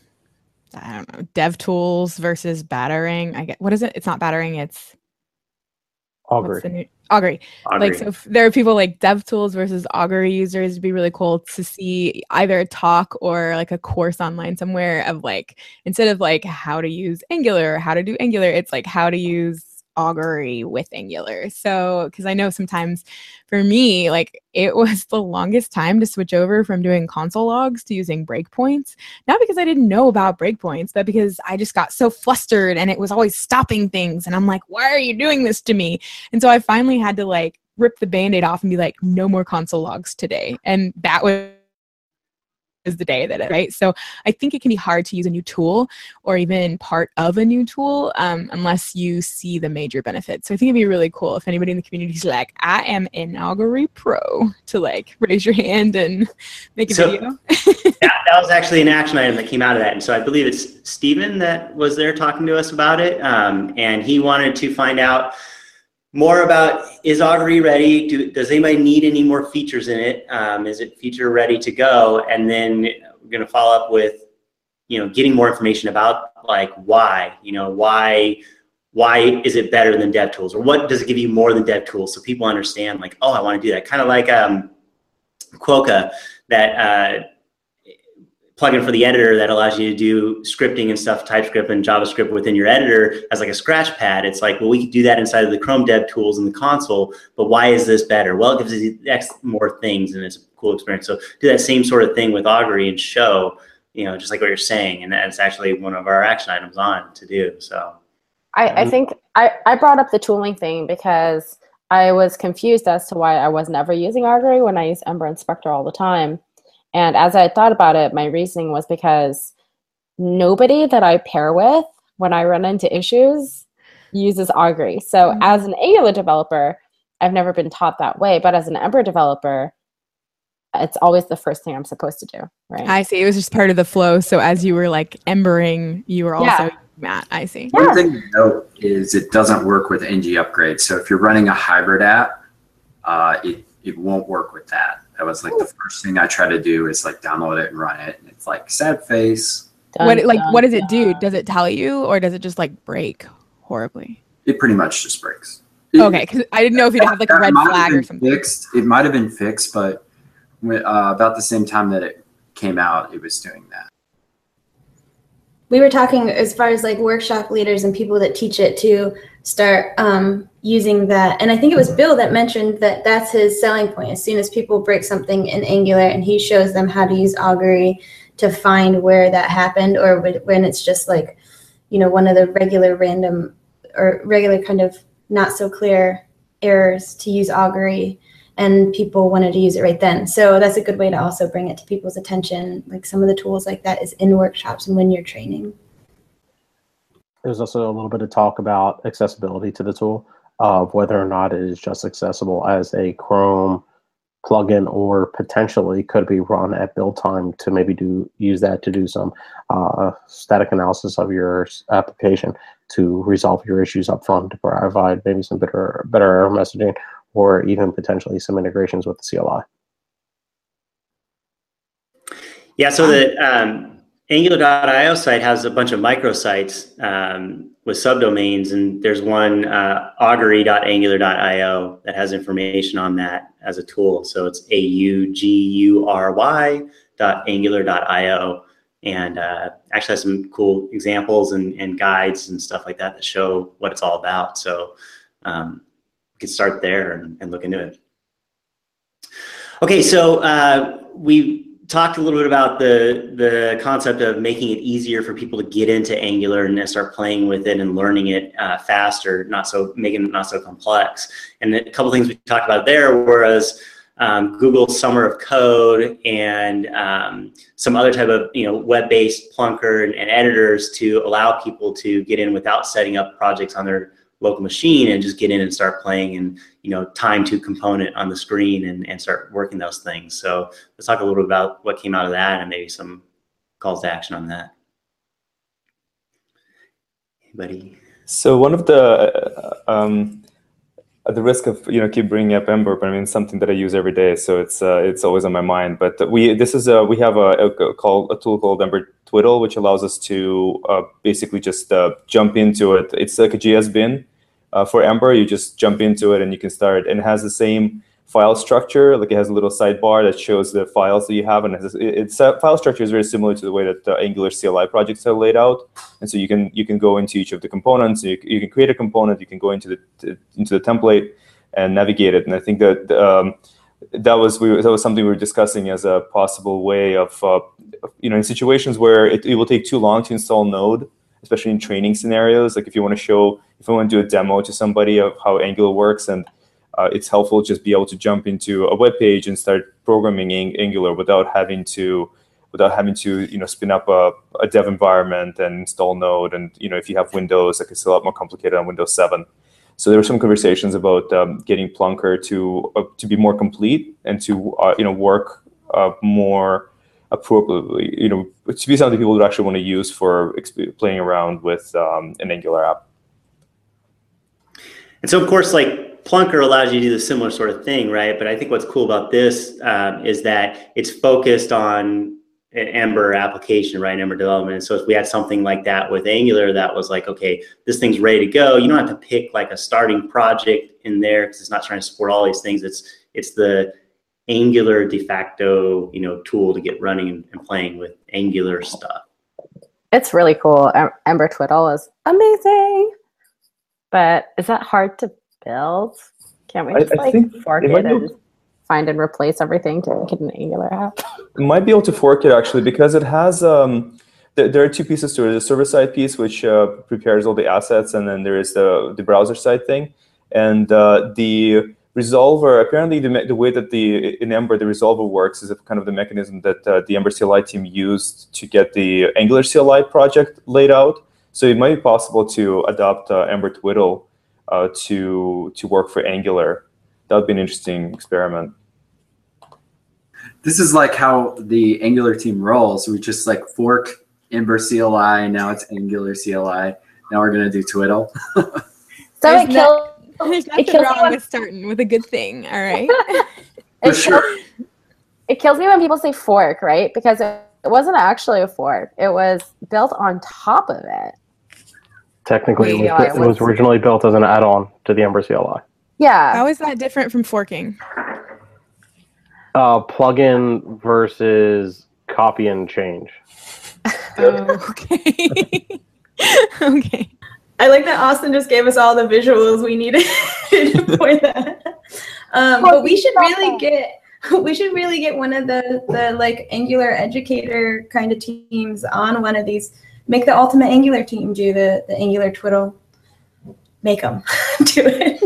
I don't know, dev tools versus batarang. I get what is it? It's not batarang. It's Augury. New, Augury. Augury. Like so, there are people like dev tools versus Augury users. It'd be really cool to see either a talk or like a course online somewhere of like instead of like how to use Angular or how to do Angular, it's like how to use augury with angular. So because i know sometimes for me like it was the longest time to switch over from doing console logs to using breakpoints not because i didn't know about breakpoints but because i just got so flustered and it was always stopping things and i'm like why are you doing this to me? And so i finally had to like rip the band-aid off and be like no more console logs today. And that was is the day that it right so i think it can be hard to use a new tool or even part of a new tool um, unless you see the major benefits so i think it'd be really cool if anybody in the community is like i am an augury pro to like raise your hand and make a So- video that, that was actually an action item that came out of that. And so I believe it's Stephen that was there talking to us about it. Um, and he wanted to find out more about is Augury ready? Do, does anybody need any more features in it? Um, is it feature ready to go? And then we're going to follow up with, you know, getting more information about like why, you know, why why is it better than DevTools or what does it give you more than DevTools so people understand like, oh, I want to do that. Kind of like um, Quokka that uh, plugin for the editor that allows you to do scripting and stuff, TypeScript and JavaScript within your editor as like a scratch pad. It's like, well, we could do that inside of the Chrome Dev tools in the console, but why is this better? Well, it gives you X more things and it's a cool experience. So do that same sort of thing with Augury and show, you know, just like what you're saying. And that's actually one of our action items on to do. So I, I think I, I brought up the tooling thing because I was confused as to why I was never using Augury when I use Ember Inspector all the time. And as I thought about it, my reasoning was because nobody that I pair with when I run into issues uses Augury. So Mhm. as an Angular developer, I've never been taught that way. But as an Ember developer, it's always the first thing I'm supposed to do, right? i see it was just part of the flow so as you were like embering you were also Yeah. using that i see Yeah. One thing to note is it doesn't work with NG upgrades. So if you're running a hybrid app, uh, it, it won't work with that. That was like the first thing I try to do is like download it and run it. And it's like sad face. what like dun, what does it do dun. does it tell you or does it just like break horribly It pretty much just breaks. It- okay because i didn't know if you'd have like a red flag or something Fixed. It might have been fixed, but uh, about the same time that it came out, it was doing that. we were talking as far as like workshop leaders and people that teach it to start um, using that. And i think it was bill that mentioned that that's his selling point. As soon as people break something in angular and he shows them how to use augury to find where that happened or when- when it's just like you know one of the regular random or regular kind of not so clear errors to use augury and people wanted to use it right then. So that's a good way to also bring it to people's attention. Like some of the tools like that is in workshops and when you're training There's also a little bit of talk about accessibility to the tool, of whether or not it is just accessible as a Chrome plugin or potentially could be run at build time to maybe do use that to do some uh, static analysis of your application to resolve your issues up front to provide maybe some better better error messaging or even potentially some integrations with the CLI. Yeah, so the um, Angular.io site has a bunch of microsites um, with subdomains, and there's one uh, augury.angular.io that has information on that as a tool. So it's a u g u r y dot angular.io, and uh, actually has some cool examples and, and guides and stuff like that that show what it's all about. So um, you can start there and, and look into it. Okay, so uh, we talked a little bit about the the concept of making it easier for people to get into Angular and start playing with it and learning it uh, faster, not so making it not so complex. And a couple things we talked about there was um, Google Summer of Code and um, some other type of you know web-based plunker and, and editors to allow people to get in without setting up projects on their local machine and just get in and start playing and you know time to component on the screen and, and start working those things so let's talk a little bit about what came out of that and maybe some calls to action on that anybody So one of the uh, um, at the risk of you know keep bringing up Ember, but I mean something that I use every day, so it's uh, it's always on my mind. But we this is a we have a, a call a tool called Ember Twiddle, which allows us to uh, basically just uh, jump into it. It's like a JS bin uh, for Ember. You just jump into it and you can start, and it has the same file structure. Like it has a little sidebar that shows the files that you have, and it's, it's uh, file structure is very similar to the way that the Angular CLI projects are laid out. And so you can you can go into each of the components. You, you can create a component. You can go into the to, into the template and navigate it. And I think that um, that was we, that was something we were discussing as a possible way of uh, you know in situations where it, it will take too long to install Node, especially in training scenarios. Like if you want to show if I want to do a demo to somebody of how Angular works and uh, it's helpful just be able to jump into a web page and start programming Ang- Angular without having to without having to you know spin up a, a dev environment and install Node. And you know if you have Windows, like it's a lot more complicated on Windows 7. So there were some conversations about um, getting Plunker to uh, to be more complete and to uh, you know work uh, more appropriately. You know to be something people would actually want to use for playing around with um, an Angular app. And so, of course, like Plunker allows you to do the similar sort of thing, right? But I think what's cool about this um, is that it's focused on an Ember application, right? Ember development. And so if we had something like that with Angular that was like, okay, this thing's ready to go, you don't have to pick like a starting project in there because it's not trying to support all these things. It's it's the Angular de facto, you know, tool to get running and, and playing with Angular stuff. It's really cool. Ember Twiddle is amazing. But is that hard to build? Can't we just I like fork it it might be and find and replace everything to make it an Angular app? It might be able to fork it actually because it has um, th- there are two pieces to it. The server side piece, which uh, prepares all the assets, and then there is the the browser side thing. And uh, the resolver apparently the, the way that the in Ember the resolver works is a kind of the mechanism that uh, the Ember CLI team used to get the Angular CLI project laid out. So it might be possible to adopt uh, Ember Twiddle uh, to to work for Angular. That would be an interesting experiment. This is like how the Angular team rolls. We just like fork Ember CLI. Now it's Angular CLI. Now we're gonna do Twiddle. So There's it kills. There's nothing wrong when- with starting with a good thing, all right? For it sure. kills- it kills me when people say fork, right? Because it, it wasn't actually a fork. It was built on top of it. Technically, it was, it it was was- originally built as an add-on to the Ember CLI. Yeah. How is that different from forking? Uh, plugin versus copy and change. Oh, okay. okay. I like that Austin just gave us all the visuals we needed for that. Um, but we should really get we should really get one of the the like Angular educator kind of teams on one of these. Make the ultimate Angular team do the the Angular twiddle. Make them do it.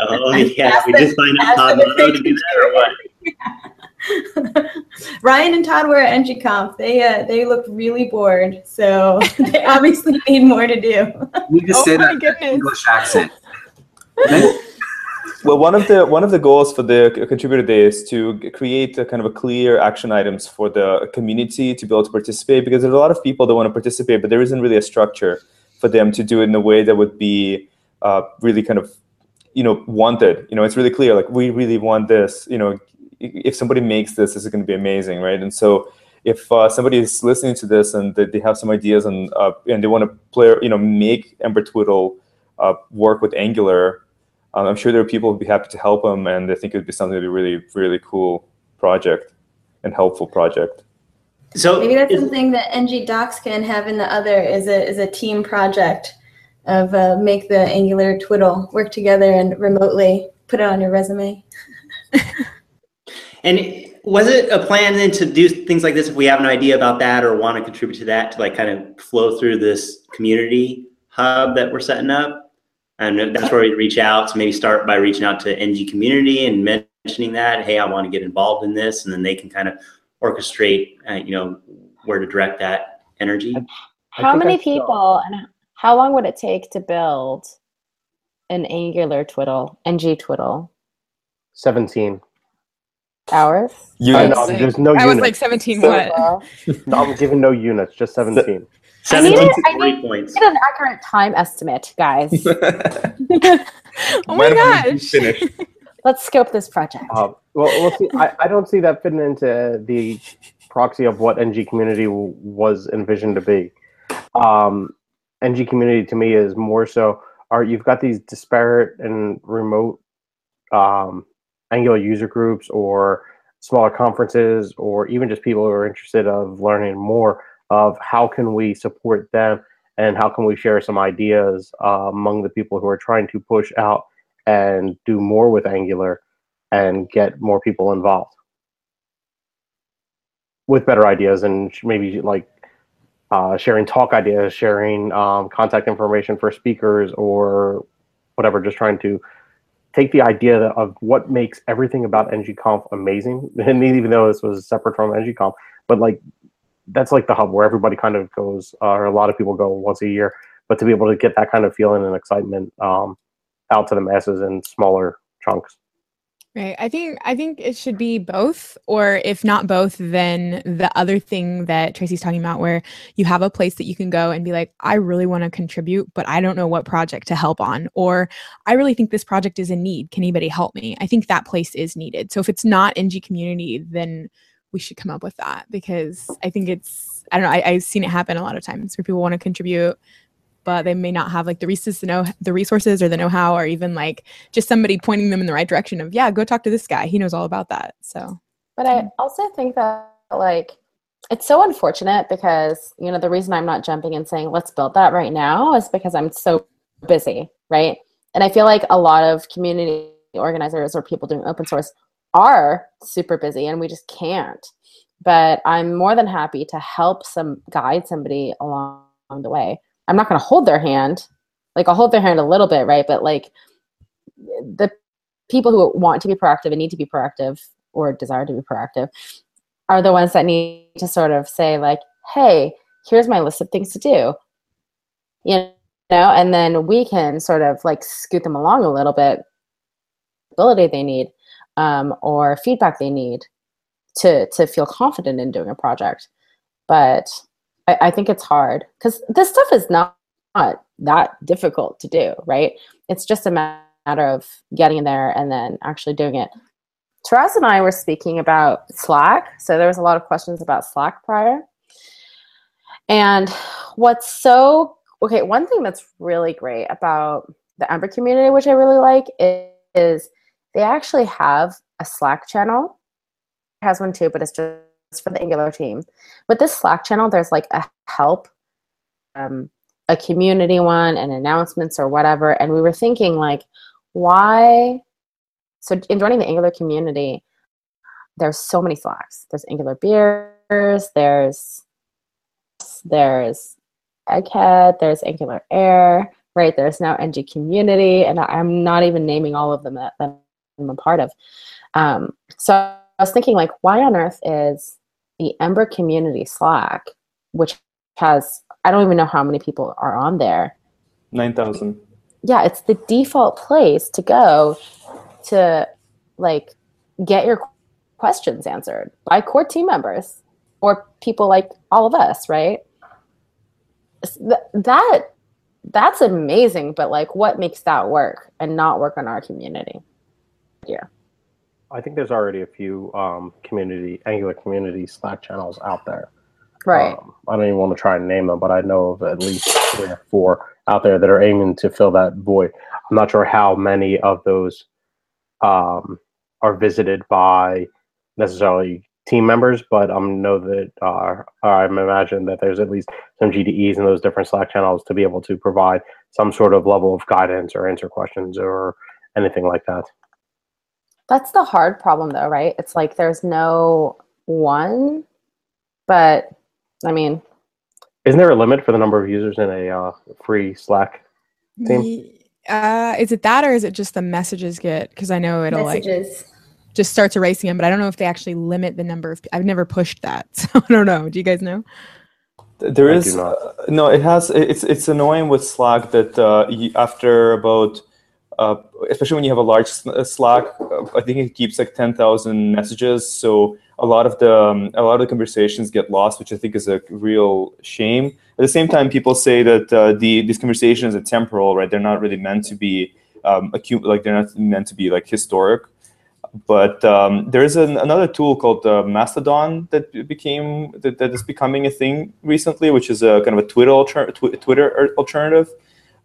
Oh yeah, we just find out ask Todd Motto to do that or what? Ryan and Todd were at NGConf. They uh, they looked really bored, so they obviously need more to do. You just Oh say my that in goodness. English accent. Well, one of the one of the goals for the contributor day is to create a kind of a clear action items for the community to be able to participate because there's a lot of people that want to participate, but there isn't really a structure for them to do it in a way that would be uh, really kind of you know wanted. You know, it's really clear like we really want this. You know, i- if somebody makes this, this is going to be amazing, right? And so if uh, somebody is listening to this and they, they have some ideas and uh, and they want to play, you know, make Ember Twiddle uh, work with Angular, um, I'm sure there are people who'd be happy to help them, and I think it would be something that'd be really, really cool project and helpful project. So Maybe that's is- something that NG Docs can have in the other is a is a team project of uh, make the Angular twiddle work together and remotely put it on your resume. And was it a plan then to do things like this if we have an idea about that or want to contribute to that to like kind of flow through this community hub that we're setting up? And that's where we reach out. So maybe start by reaching out to NG community and mentioning that, hey, I want to get involved in this, and then they can kind of orchestrate, uh, you know, where to direct that energy. How think I many people and how long would it take to build an Angular twiddle, ng twiddle? 17. Hours? You I Yes. know, there's no I was like 17 So, what? uh, No, I'm giving no units, just 17. I need 17 it- to I need- points. Get an accurate time estimate, guys. Oh my gosh. Finished. Let's scope this project. Uh, well, we'll see. I, I don't see that fitting into the proxy of what NG community w- was envisioned to be. Um, NG community to me is more so. Are you've got these disparate and remote um, Angular user groups or smaller conferences or even just people who are interested of learning more of how can we support them and how can we share some ideas uh, among the people who are trying to push out and do more with Angular and get more people involved with better ideas and maybe like uh, sharing talk ideas, sharing um, contact information for speakers or whatever, just trying to take the idea of what makes everything about ngconf amazing. And even though this was separate from ngconf, but like that's like the hub where everybody kind of goes, uh, or a lot of people go once a year. But to be able to get that kind of feeling and excitement um, out to the masses in smaller chunks. Right. I think I think it should be both, or if not both, then the other thing that Tracy's talking about, where you have a place that you can go and be like, I really want to contribute, but I don't know what project to help on, or I really think this project is in need. Can anybody help me? I think that place is needed. So if it's not NG community, then we should come up with that because I think it's I don't know. I, I've seen it happen a lot of times where people want to contribute, but they may not have like the resources, the know the resources or the know-how, or even like just somebody pointing them in the right direction of yeah, go talk to this guy. He knows all about that. So But I also think that like it's so unfortunate because you know the reason I'm not jumping and saying let's build that right now is because I'm so busy, right? And I feel like a lot of community organizers or people doing open source are super busy and we just can't. But I'm more than happy to help some guide somebody along the way. I'm not going to hold their hand. Like I'll hold their hand a little bit, right? But like the people who want to be proactive and need to be proactive or desire to be proactive are the ones that need to sort of say like hey here's my list of things to do you know and then we can sort of like scoot them along a little bit ability they need um, or feedback they need to to feel confident in doing a project but i, I think it's hard because this stuff is not, not that difficult to do right it's just a matter of getting in there and then actually doing it Taras and I were speaking about Slack. So there was a lot of questions about Slack prior. And what's so okay, one thing that's really great about the Ember community, which I really like, is, is they actually have a Slack channel. It has one too, but it's just for the Angular team. With this Slack channel, there's like a help, um, a community one, and announcements or whatever. And we were thinking like, why so in joining the Angular community, there's so many Slacks. There's Angular Beers, there's there's Egghead, there's Angular Air, right? There's now NG Community, and I'm not even naming all of them that, that I'm a part of. Um, so was thinking, like, why on earth is the Ember Community Slack, which has I don't even know how many people are on there, Nine thousand. yeah, it's the default place to go to like get your questions answered by core team members or people like all of us, right? That that's amazing, but like what makes that work and not work on our community? Yeah. I think there's already a few um, community Angular community Slack channels out there. Right. Um, I don't even want to try and name them, but I know of at least three or four out there that are aiming to fill that void. I'm not sure how many of those um, are visited by necessarily team members, but I um, know that uh, I imagine that there's at least some GDEs in those different Slack channels to be able to provide some sort of level of guidance or answer questions or anything like that. That's the hard problem, though, right? It's like there's no one, but I mean, isn't there a limit for the number of users in a uh, free Slack team? Uh, is it that, or is it just the messages get? Because I know it'll messages. like just starts erasing them, but I don't know if they actually limit the number of. I've never pushed that, so I don't know. Do you guys know? There is uh, no. It has. It's it's annoying with Slack that uh, you, after about uh, especially when you have a large uh, Slack, uh, I think it keeps like 10,000 messages. So a lot of the um, a lot of the conversations get lost, which I think is a real shame. At the same time, people say that uh, the these conversations are temporal, right? They're not really meant to be um, acute, like they're not meant to be like historic. But um, there is an, another tool called uh, Mastodon that became that, that is becoming a thing recently, which is a kind of a Twitter alter- tw- Twitter alternative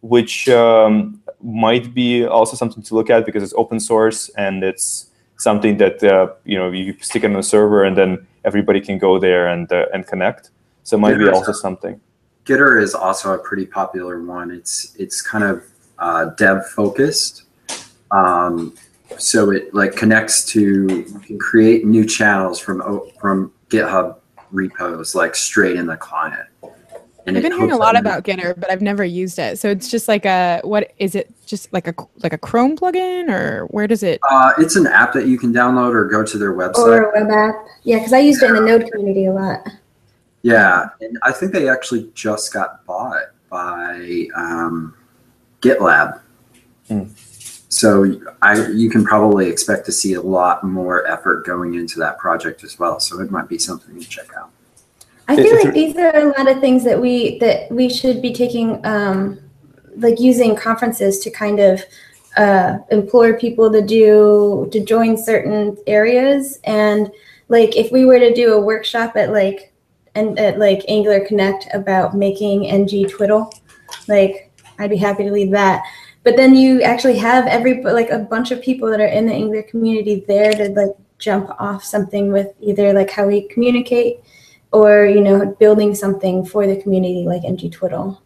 which um, might be also something to look at because it's open source and it's something that uh, you know you stick it on a server and then everybody can go there and uh, and connect. So it might Gitter be also something. Gitter is also a pretty popular one. It's it's kind of uh, dev focused. Um, so it like connects to you can create new channels from from GitHub repos like straight in the client. And I've been hearing a lot about Gitter, but I've never used it. So it's just like a what is it? Just like a like a Chrome plugin, or where does it? Uh, it's an app that you can download or go to their website. Or a web app, yeah. Because I used it in the Node community a lot. Yeah, and I think they actually just got bought by um, GitLab. Hmm. So I you can probably expect to see a lot more effort going into that project as well. So it might be something to check out. I feel like these are a lot of things that we that we should be taking, um, like using conferences to kind of uh, implore people to do to join certain areas. And like if we were to do a workshop at like and at like Angular Connect about making ng twiddle, like I'd be happy to lead that. But then you actually have every like a bunch of people that are in the Angular community there to like jump off something with either like how we communicate or you know building something for the community like ng twiddle.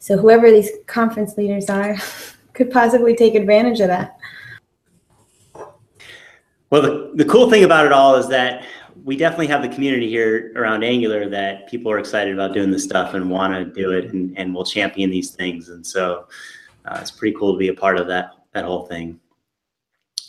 So whoever these conference leaders are could possibly take advantage of that. Well the, the cool thing about it all is that we definitely have the community here around angular that people are excited about doing this stuff and want to do it and, and will champion these things. And so uh, it's pretty cool to be a part of that that whole thing.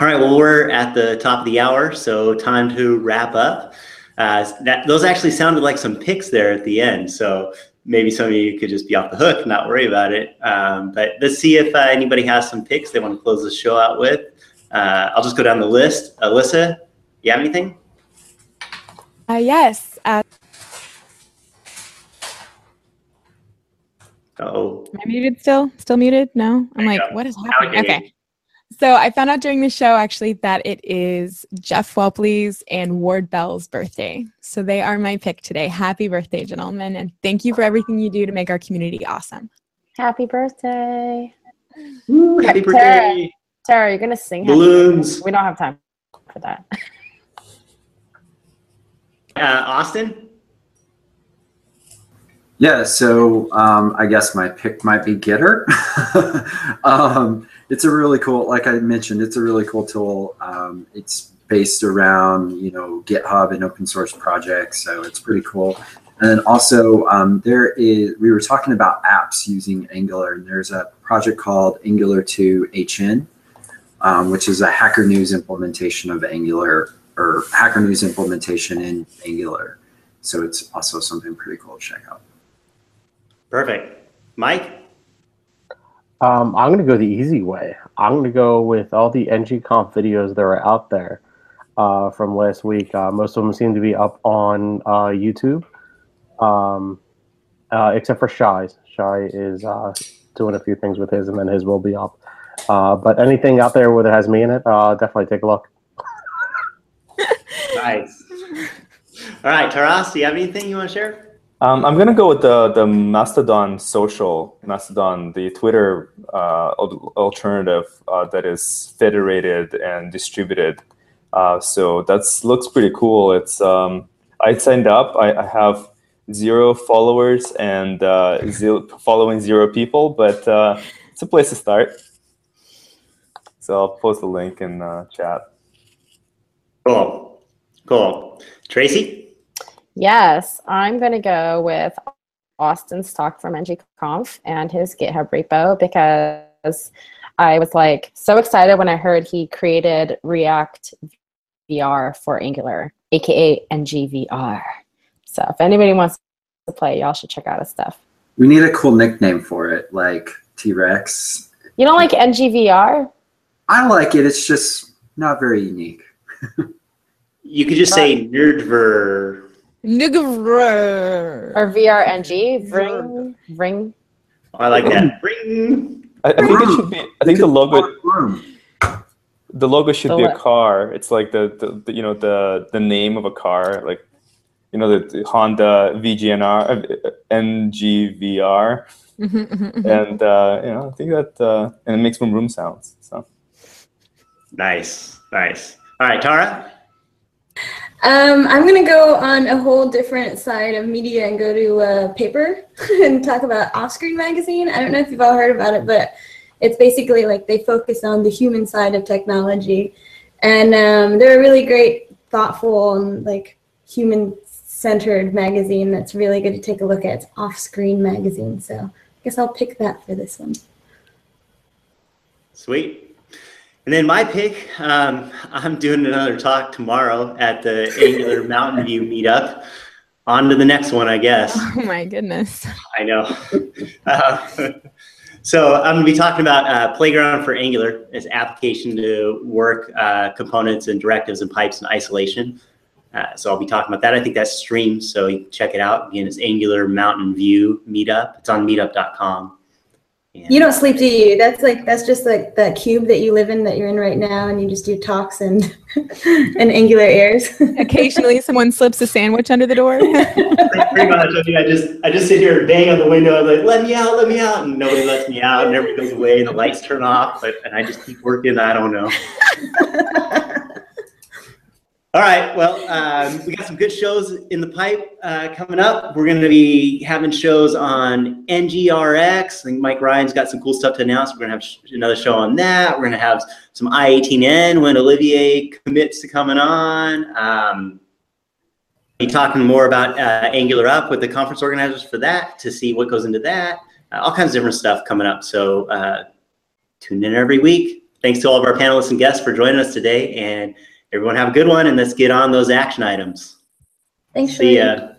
All right well we're at the top of the hour so time to wrap up uh, that those actually sounded like some picks there at the end. So maybe some of you could just be off the hook, not worry about it. Um, but let's see if uh, anybody has some picks they want to close the show out with. Uh, I'll just go down the list. Alyssa, you have anything? Uh, yes. Uh, oh. Am I muted still? Still muted? No? I'm like, go. what is happening? Okay. So I found out during the show actually that it is Jeff Whelpley's and Ward Bell's birthday. So they are my pick today. Happy birthday, gentlemen. And thank you for everything you do to make our community awesome. Happy birthday. Woo, happy birthday. Tara, Tara, you're going to sing. Balloons. We don't have time for that. Uh, Austin? Yeah, so um, I guess my pick might be Gitter. um, it's a really cool, like I mentioned, it's a really cool tool. Um, it's based around you know GitHub and open source projects, so it's pretty cool. And then also um, there is we were talking about apps using Angular, and there's a project called Angular 2 HN, um, which is a Hacker News implementation of Angular or Hacker News implementation in Angular. So it's also something pretty cool to check out. Perfect. Mike? Um, I'm gonna go the easy way. I'm gonna go with all the ngconf videos that are out there uh, from last week. Uh, most of them seem to be up on uh, YouTube, um, uh, except for Shai's. Shy is uh, doing a few things with his, and then his will be up. Uh, but anything out there that has me in it, uh, definitely take a look. Nice. All right, Taras, do you have anything you want to share? Um, I'm gonna go with the the Mastodon social, Mastodon, the Twitter uh, alternative uh, that is federated and distributed. Uh, so that looks pretty cool. It's um, I signed up. I, I have zero followers and uh, zero, following zero people, but uh, it's a place to start. So I'll post the link in uh, chat. Cool. Cool. Tracy? Yes, I'm going to go with Austin's talk from ngconf and his GitHub repo because I was like so excited when I heard he created React VR for Angular, aka NGVR. So if anybody wants to play, y'all should check out his stuff. We need a cool nickname for it, like T Rex. You don't like NGVR? I like it. It's just not very unique. You could just say Nerdver. Nigger. Or VRNG? Ring? Ring? I like that. Ring. I, I think it should be. I think the logo. The logo should The be a car. It's like the, the, the you know the the name of a car, like you know the, the Honda VGNR, uh, NGVR, and uh, you know I think that uh, and it makes some room sounds. So Nice. Nice. All right, Taras? Um, I'm gonna go on a whole different side of media and go to uh, paper and talk about Offscreen magazine. I don't know if you've all heard about it, but it's basically like they focus on the human side of technology, and um, they're a really great, thoughtful, and like human-centered magazine that's really good to take a look at. It's Offscreen magazine, so I guess I'll pick that for this one. Sweet. And then my pick, um, I'm doing another talk tomorrow at the Angular Mountain View meetup. On to the next one, I guess. Oh my goodness. I know. Uh, so I'm going to be talking about uh, Playground for Angular as application to work uh, components and directives and pipes and isolation. Uh, so I'll be talking about that. I think that's streamed, so you can check it out. Again, it's Angular Mountain View meetup. It's on meetup.com. And, You don't sleep, do you? That's like that's just like that cube that you live in that you're in right now, and you just do talks and and angular airs. Occasionally, someone slips a sandwich under the door. pretty much. I mean, I just I just sit here and bang on the window. I'm like, let me out, let me out, and nobody lets me out, and everybody goes away, and the lights turn off, but and I just keep working. I don't know. All right. Well, um, we got some good shows in the pipe uh, coming up. We're going to be having shows on NGRX. I think Mike Ryan's got some cool stuff to announce. We're going to have sh- another show on that. We're going to have some I18N when Olivier commits to coming on. Um, be talking more about uh, Angular Up with the conference organizers for that to see what goes into that. Uh, all kinds of different stuff coming up. So uh, tune in every week. Thanks to all of our panelists and guests for joining us today. And everyone have a good one. And let's get on those action items. Thanks, See Sheree. ya.